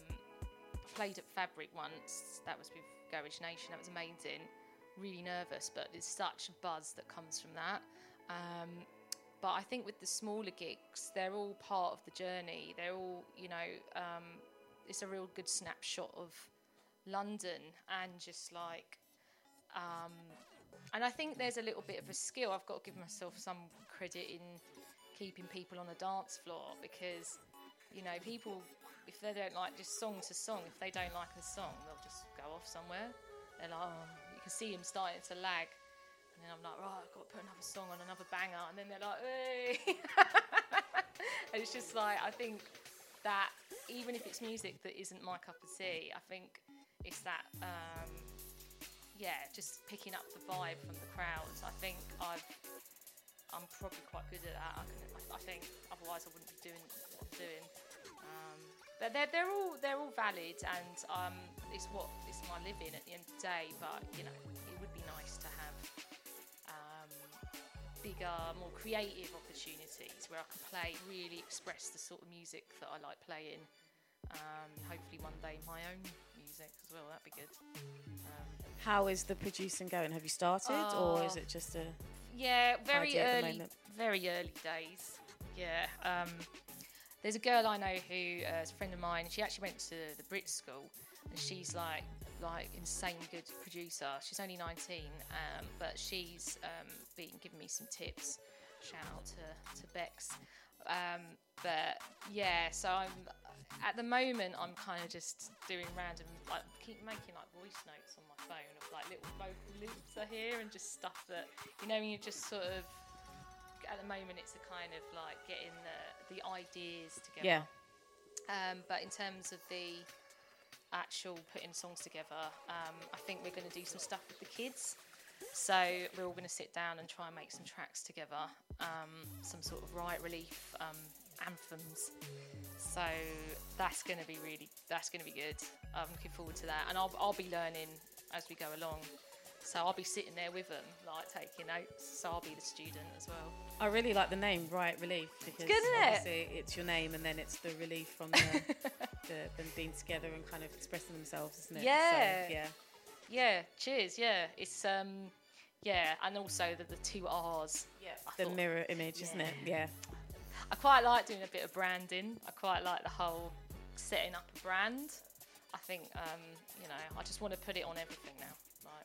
played at Fabric once. That was with Garage Nation. That was amazing. Really nervous, but there's such a buzz that comes from that. Um, but I think with the smaller gigs, they're all part of the journey. They're all, you know, um, it's a real good snapshot of London and just like um, and I think there's a little bit of a skill. I've got to give myself some credit in keeping people on the dance floor because, you know, people, if they don't like just song to song, if they don't like the song, they'll just go off somewhere. They're like, oh, you can see them starting to lag. And then I'm like, right, I've got to put another song on, another banger. And then they're like, hey. and it's just like, I think that even if it's music that isn't my cup of tea, I think it's that. Um, yeah, just picking up the vibe from the crowds. I think I've, I'm probably quite good at that. I, can, I think otherwise I wouldn't be doing what I'm doing. Um, but they're, they're all they're all valid, and um, it's what it's my living at the end of the day. But you know, it would be nice to have um, bigger, more creative opportunities where I can play, really express the sort of music that I like playing. Um, hopefully one day my own music as well. That'd be good. Um, How is the producing going? Have you started, or is Oh. it just a yeah, very idea at the early, very early days. Yeah. Um, there's a girl I know who uh, is a friend of mine. She actually went to the Brit School, and she's like like insane good producer. She's only 19, um, but she's um, been giving me some tips. Shout out to to Bex. Um, but yeah, so I'm at the moment I'm kind of just doing random like keep making like voice notes on my phone of like little vocal loops I hear and just stuff that you know when you just sort of at the moment it's a kind of like getting the the ideas together. Yeah. Um, but in terms of the actual putting songs together, um, I think we're going to do some stuff with the kids. So we're all going to sit down and try and make some tracks together, um, some sort of Riot Relief um, anthems. So that's going to be really, that's going to be good. I'm looking forward to that, and I'll, I'll be learning as we go along. So I'll be sitting there with them, like taking notes. So I'll be the student as well. I really like the name Riot Relief because good, isn't it? it's your name and then it's the relief from the, the them being together and kind of expressing themselves, isn't it? Yeah. So, yeah. Yeah, cheers. Yeah, it's um, yeah, and also the, the two R's. Yeah, the mirror image, isn't it? Yeah. I quite like doing a bit of branding. I quite like the whole setting up a brand. I think um, you know, I just want to put it on everything now.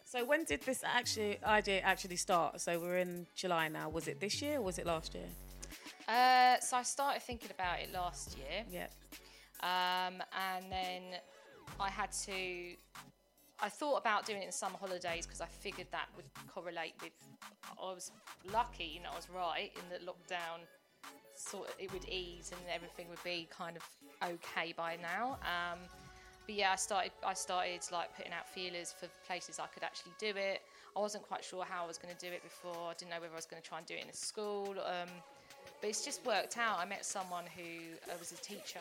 So when did this actually idea actually start? So we're in July now. Was it this year or was it last year? uh, so I started thinking about it last year. Yeah. Um, and then I had to. I thought about doing it in summer holidays because I figured that would correlate with. I was lucky, you know, I was right in that lockdown. Sort of, it would ease and everything would be kind of okay by now. Um, but yeah, I started. I started like putting out feelers for places I could actually do it. I wasn't quite sure how I was going to do it before. I didn't know whether I was going to try and do it in a school. Um, but it's just worked out. I met someone who uh, was a teacher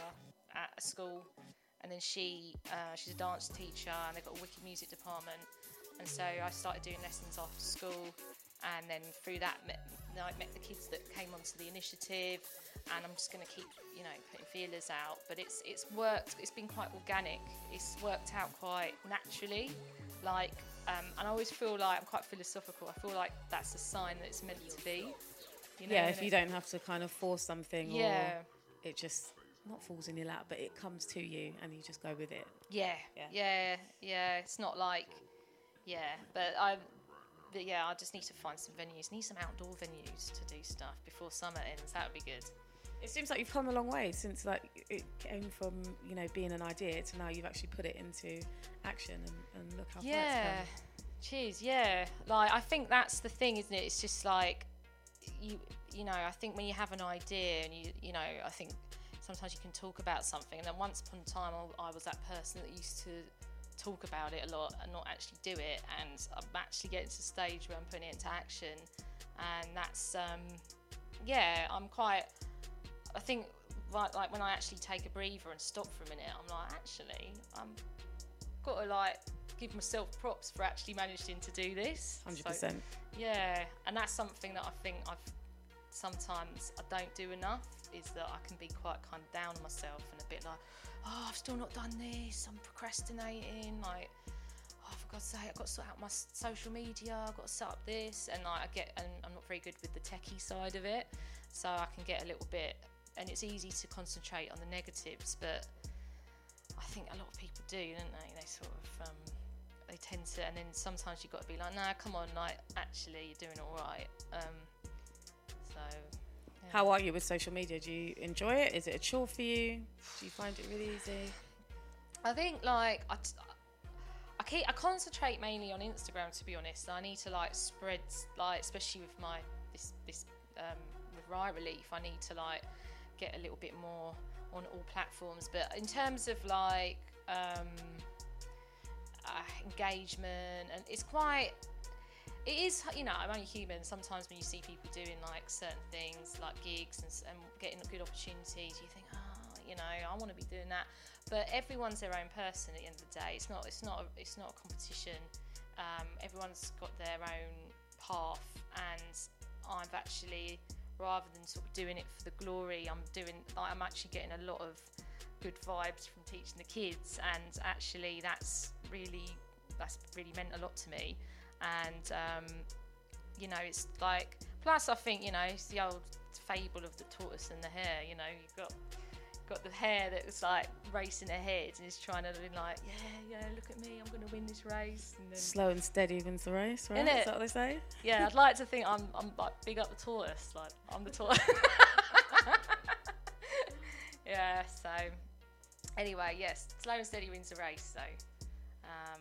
at a school, and then she uh, she's a dance teacher, and they've got a wicked music department. And so I started doing lessons after school, and then through that met, I met the kids that came onto the initiative. And I'm just going to keep, you know, putting feelers out. But it's it's worked. It's been quite organic. It's worked out quite naturally. Like, um, and I always feel like I'm quite philosophical. I feel like that's a sign that it's meant to be. You know, yeah, if you don't have to kind of force something Yeah. or it just not falls in your lap, but it comes to you and you just go with it. Yeah, yeah, yeah, It's not like, yeah, but I, but yeah, I just need to find some venues. Need some outdoor venues to do stuff before summer ends. That would be good. It seems like you've come a long way since like it came from you know being an idea to now you've actually put it into action and, and look how far Yeah. it's come. Cheers. Yeah. Like I think that's the thing, isn't it? It's just like you you know, I think when you have an idea and you you know, I think sometimes you can talk about something and then once upon a time I, I was that person that used to talk about it a lot and not actually do it and I'm actually getting to the stage where I'm putting it into action and that's um yeah, I'm quite I think right like when I actually take a breather and stop for a minute, I'm like, actually, I'm got to like give myself props for actually managing to do this. 100%. yeah, and that's something that I think I've sometimes I don't do enough. Is that I can be quite kind of down on myself and a bit like, oh, I've still not done this. I'm procrastinating. Like, oh, for God's sake, I've got to sort out my social media. I've got to set up this, and like I get, and I'm not very good with the techie side of it, so I can get a little bit, and it's easy to concentrate on the negatives, but I think a lot of people do, don't they? They sort of, um, they tend to, and then sometimes you've got to be like, nah, come on, like actually you're doing all right. Um, so. How are you with social media? Do you enjoy it? Is it a chore for you? Do you find it really easy? I think like I, t- I keep I concentrate mainly on Instagram to be honest. I need to like spread like especially with my this this um, with Riot Relief. I need to like get a little bit more on all platforms. But in terms of like um, uh, engagement and it's quite it is you know i'm only human sometimes when you see people doing like certain things like gigs and, and getting good opportunities you think oh you know i want to be doing that but everyone's their own person at the end of the day it's not it's not a, it's not a competition um, everyone's got their own path and I've actually, rather than sort of doing it for the glory, I'm doing. Like, I'm actually getting a lot of good vibes from teaching the kids, and actually, that's really that's really meant a lot to me. And um, you know, it's like. Plus, I think you know, it's the old fable of the tortoise and the hare. You know, you've got got the hare that was like racing ahead and is trying to be like, yeah, yeah, look at me, I'm going to win this race. And then, Slow and steady wins the race, right? Is that what they say? yeah, I'd like to think I'm, I'm like big up the tortoise, like I'm the tortoise. yeah. So anyway, yes, slow and steady wins the race. So um,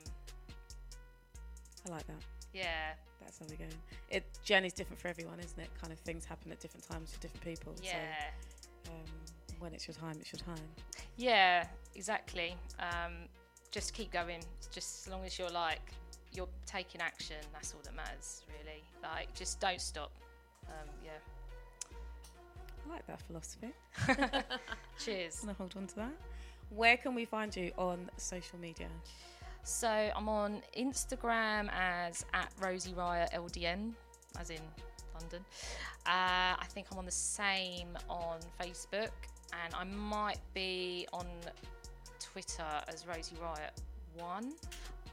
I like that. yeah, That's how we go. It journey's different for everyone, isn't it? Kind of things happen at different times for different people. yeah. So um, when it's your time, it's your time. Yeah, exactly. Um, just keep going. Just as long as you're like you're taking action, that's all that matters, really. Like, just don't stop. Um, yeah. I like that philosophy. Cheers. I'm gonna hold on to that. Where can we find you on social media? So I'm on Instagram as at Rosie Riot LDN, as in London. Uh, I think I'm on the same on Facebook, and I might be on Twitter as Rosie Riot One,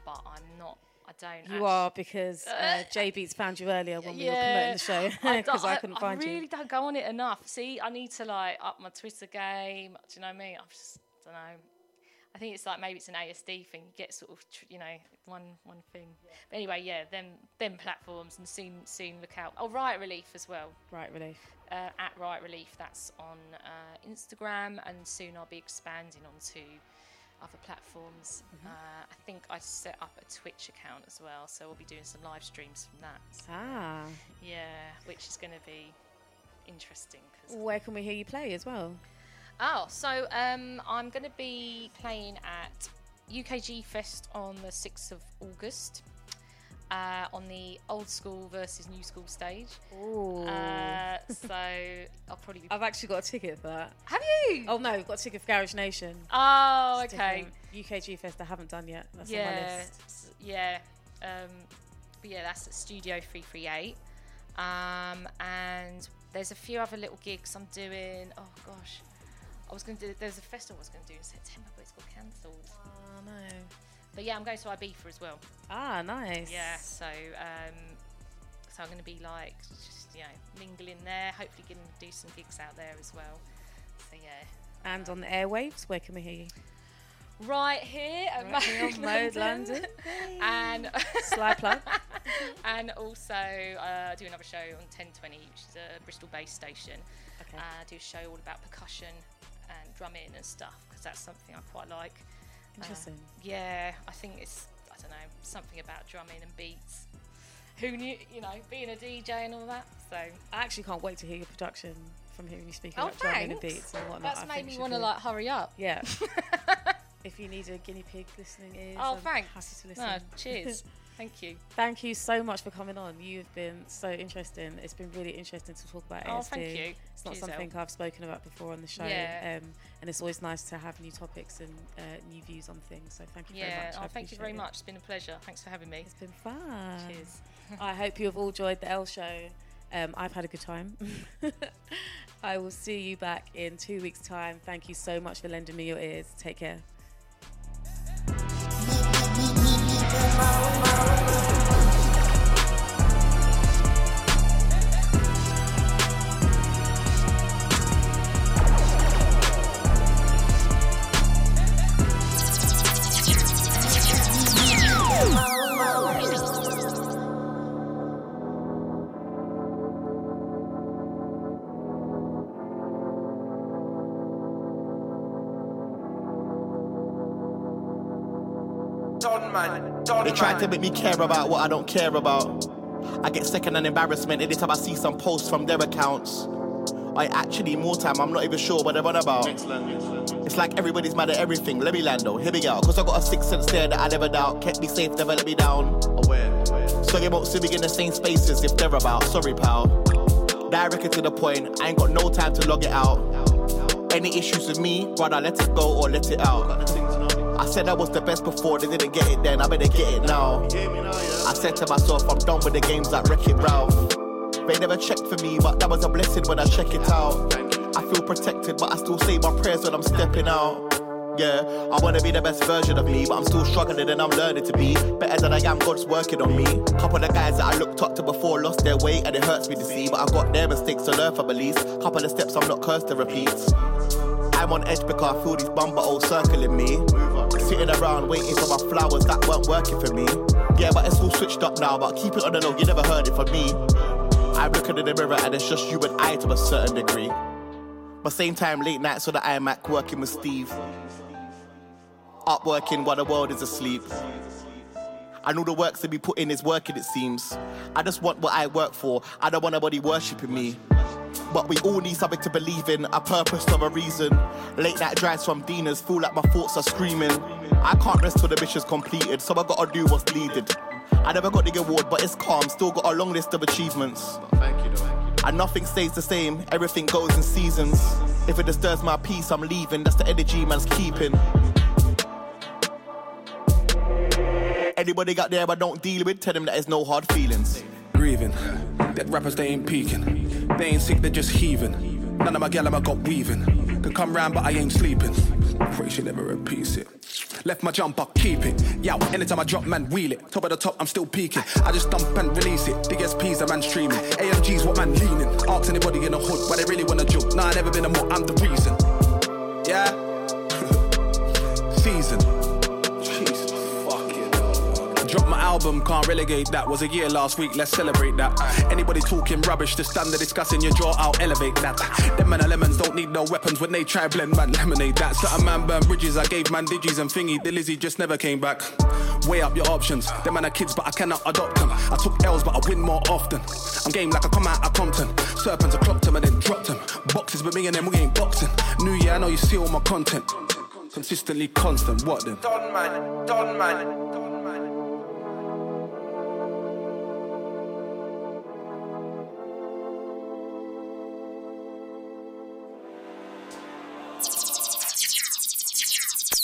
but I'm not. I don't. You are because uh, Beats found you earlier when we were promoting the show because I, couldn't find you. I really you. don't go on it enough. See, I need to like up my Twitter game. Do you know what I mean? I just don't know. I think it's like maybe it's an ASD thing. You get sort of tr- you know one one thing. But anyway, yeah, them them platforms and soon soon look out. Oh, Riot Relief as well. Riot Relief. Uh, at Riot Relief, that's on uh, Instagram, and soon I'll be expanding onto other platforms. Mm-hmm. Uh, I think I set up a Twitch account as well, so we'll be doing some live streams from that. Ah. Yeah, which is going to be interesting. 'cause- Where can we hear you play as well? Oh, so um, I'm going to be playing at UKG Fest on the 6th of August. Uh, on the old school versus new school stage. Ooh. Uh, so I'll probably be. I've actually got a ticket for that. Have you? Oh no, I've got a ticket for Garage Nation. Oh, It's okay. UKG Fest I haven't done yet. That's on my yeah, list. yeah. Um, but yeah, that's at Studio 338. Um, and there's a few other little gigs I'm doing. Oh gosh, I was going to do. There's a festival I was going to do in September, but it's got cancelled. Oh no. But yeah, I'm going to Ibiza as well. Ah, nice. Yeah, so um, so I'm going to be like just you know mingling there. Hopefully, going to do some gigs out there as well. So yeah. And on the airwaves, where can we hear you? Right here at Right here Mode Mode London, London. and Sly plug. and also uh, do another show on 1020, which is a Bristol-based station. Okay. Uh, do a show all about percussion and drumming and stuff because that's something I quite like. Uh, Interesting. yeah, I think it's I don't know something about drumming and beats. Who knew? You know, being a DJ and all that. So I actually can't wait to hear your production from hearing you speak Oh, about drumming and beats and whatnot. That's I made me want to like hurry up. Yeah. if you need a guinea pig listening ears, Oh, I'm thanks. happy to listen. No, cheers. Thank you. Thank you so much for coming on. You've been so interesting. It's been really interesting to talk about Oh, ASD. thank you. It's not Cheers, something I've spoken about before on the show. Yeah. Um, and it's always nice to have new topics and uh, new views on things. So thank you very Yeah. much. I Oh, thank you very it. much. It's been a pleasure. Thanks for having me. It's been fun. Cheers. I hope you have all enjoyed the L show. Um, I've had a good time. I will see you back in two weeks' time. Thank you so much for lending me your ears. Take care. They try to make me care about what I don't care about. I get second hand embarrassment every time I see some posts from their accounts. I actually more time, I'm not even sure what they're on about. It's like everybody's mad at everything. Let me land though, here we go. Cause I got a sixth sense there that I never doubt. Kept me safe, never let me down. So you won't see me in the same spaces if they're about. Sorry, pal. Directly to the point, I ain't got no time to log it out. Any issues with me, brother, let it go or let it out. I said I was the best before, they didn't get it then, I better get it now. I said to myself, I'm done with the games like Wreck It Ralph. They never checked for me, but that was a blessing when I check it out. I feel protected, but I still say my prayers when I'm stepping out. Yeah, I wanna be the best version of me, but I'm still struggling and I'm learning to be better than I am. God's working on me. Couple of guys that I looked up to before lost their way, and it hurts me to see. But I got their mistakes to learn from at least. Couple of steps I'm not cursed to repeat. I'm on edge because I feel these old circling me. Sitting around waiting for my flowers that weren't working for me. Yeah, but it's all switched up now, but keep it on the low, you never heard it from me. I'm looking in the mirror and it's just you and I to a certain degree. But same time, late nights on the iMac working with Steve. Up working while the world is asleep. I know the works to be put in is working, it seems. I just want what I work for. I don't want nobody worshipping me. But we all need something to believe in, a purpose or a reason. Late night drives from Dinas feel like my thoughts are screaming. I can't rest till the mission's completed, so I gotta do what's needed. I never got the award, but it's calm, still got a long list of achievements. Thank you, And nothing stays the same, everything goes in seasons. If it disturbs my peace, I'm leaving, that's the energy man's keeping. Anybody got there I don't deal with, tell them that there's no hard feelings. Grieving, dead rappers they ain't peaking. They ain't sick, they're just heaving. None of my gal I got weaving. Could come round, but I ain't sleeping. Pray she never repeats it. Left my jumper, keep it. Yo, anytime I drop, man, wheel it. Top of the top, I'm still peaking. I just dump and release it. Big SPs, a man streaming. AMG's what man leaning. Ask anybody in the hood why they really wanna joke. Nah, I never been a more, I'm the reason. Yeah? Drop my album, can't relegate that. Was a year last week, let's celebrate that. Anybody talking rubbish, the standard discussing your jaw, I'll elevate that. Them man lemons don't need no weapons when they try blend man lemonade that. Certain man burn bridges, I gave man digis and thingy. The Lizzie just never came back. Weigh up your options. Them man are kids, but I cannot adopt them. I took L's, but I win more often. I'm game like I come out of Compton. Serpents, I clocked them and then dropped them. Boxes, but me and them, we ain't boxing. New year, I know you see all my content. Consistently constant, what then? Don man, Don man.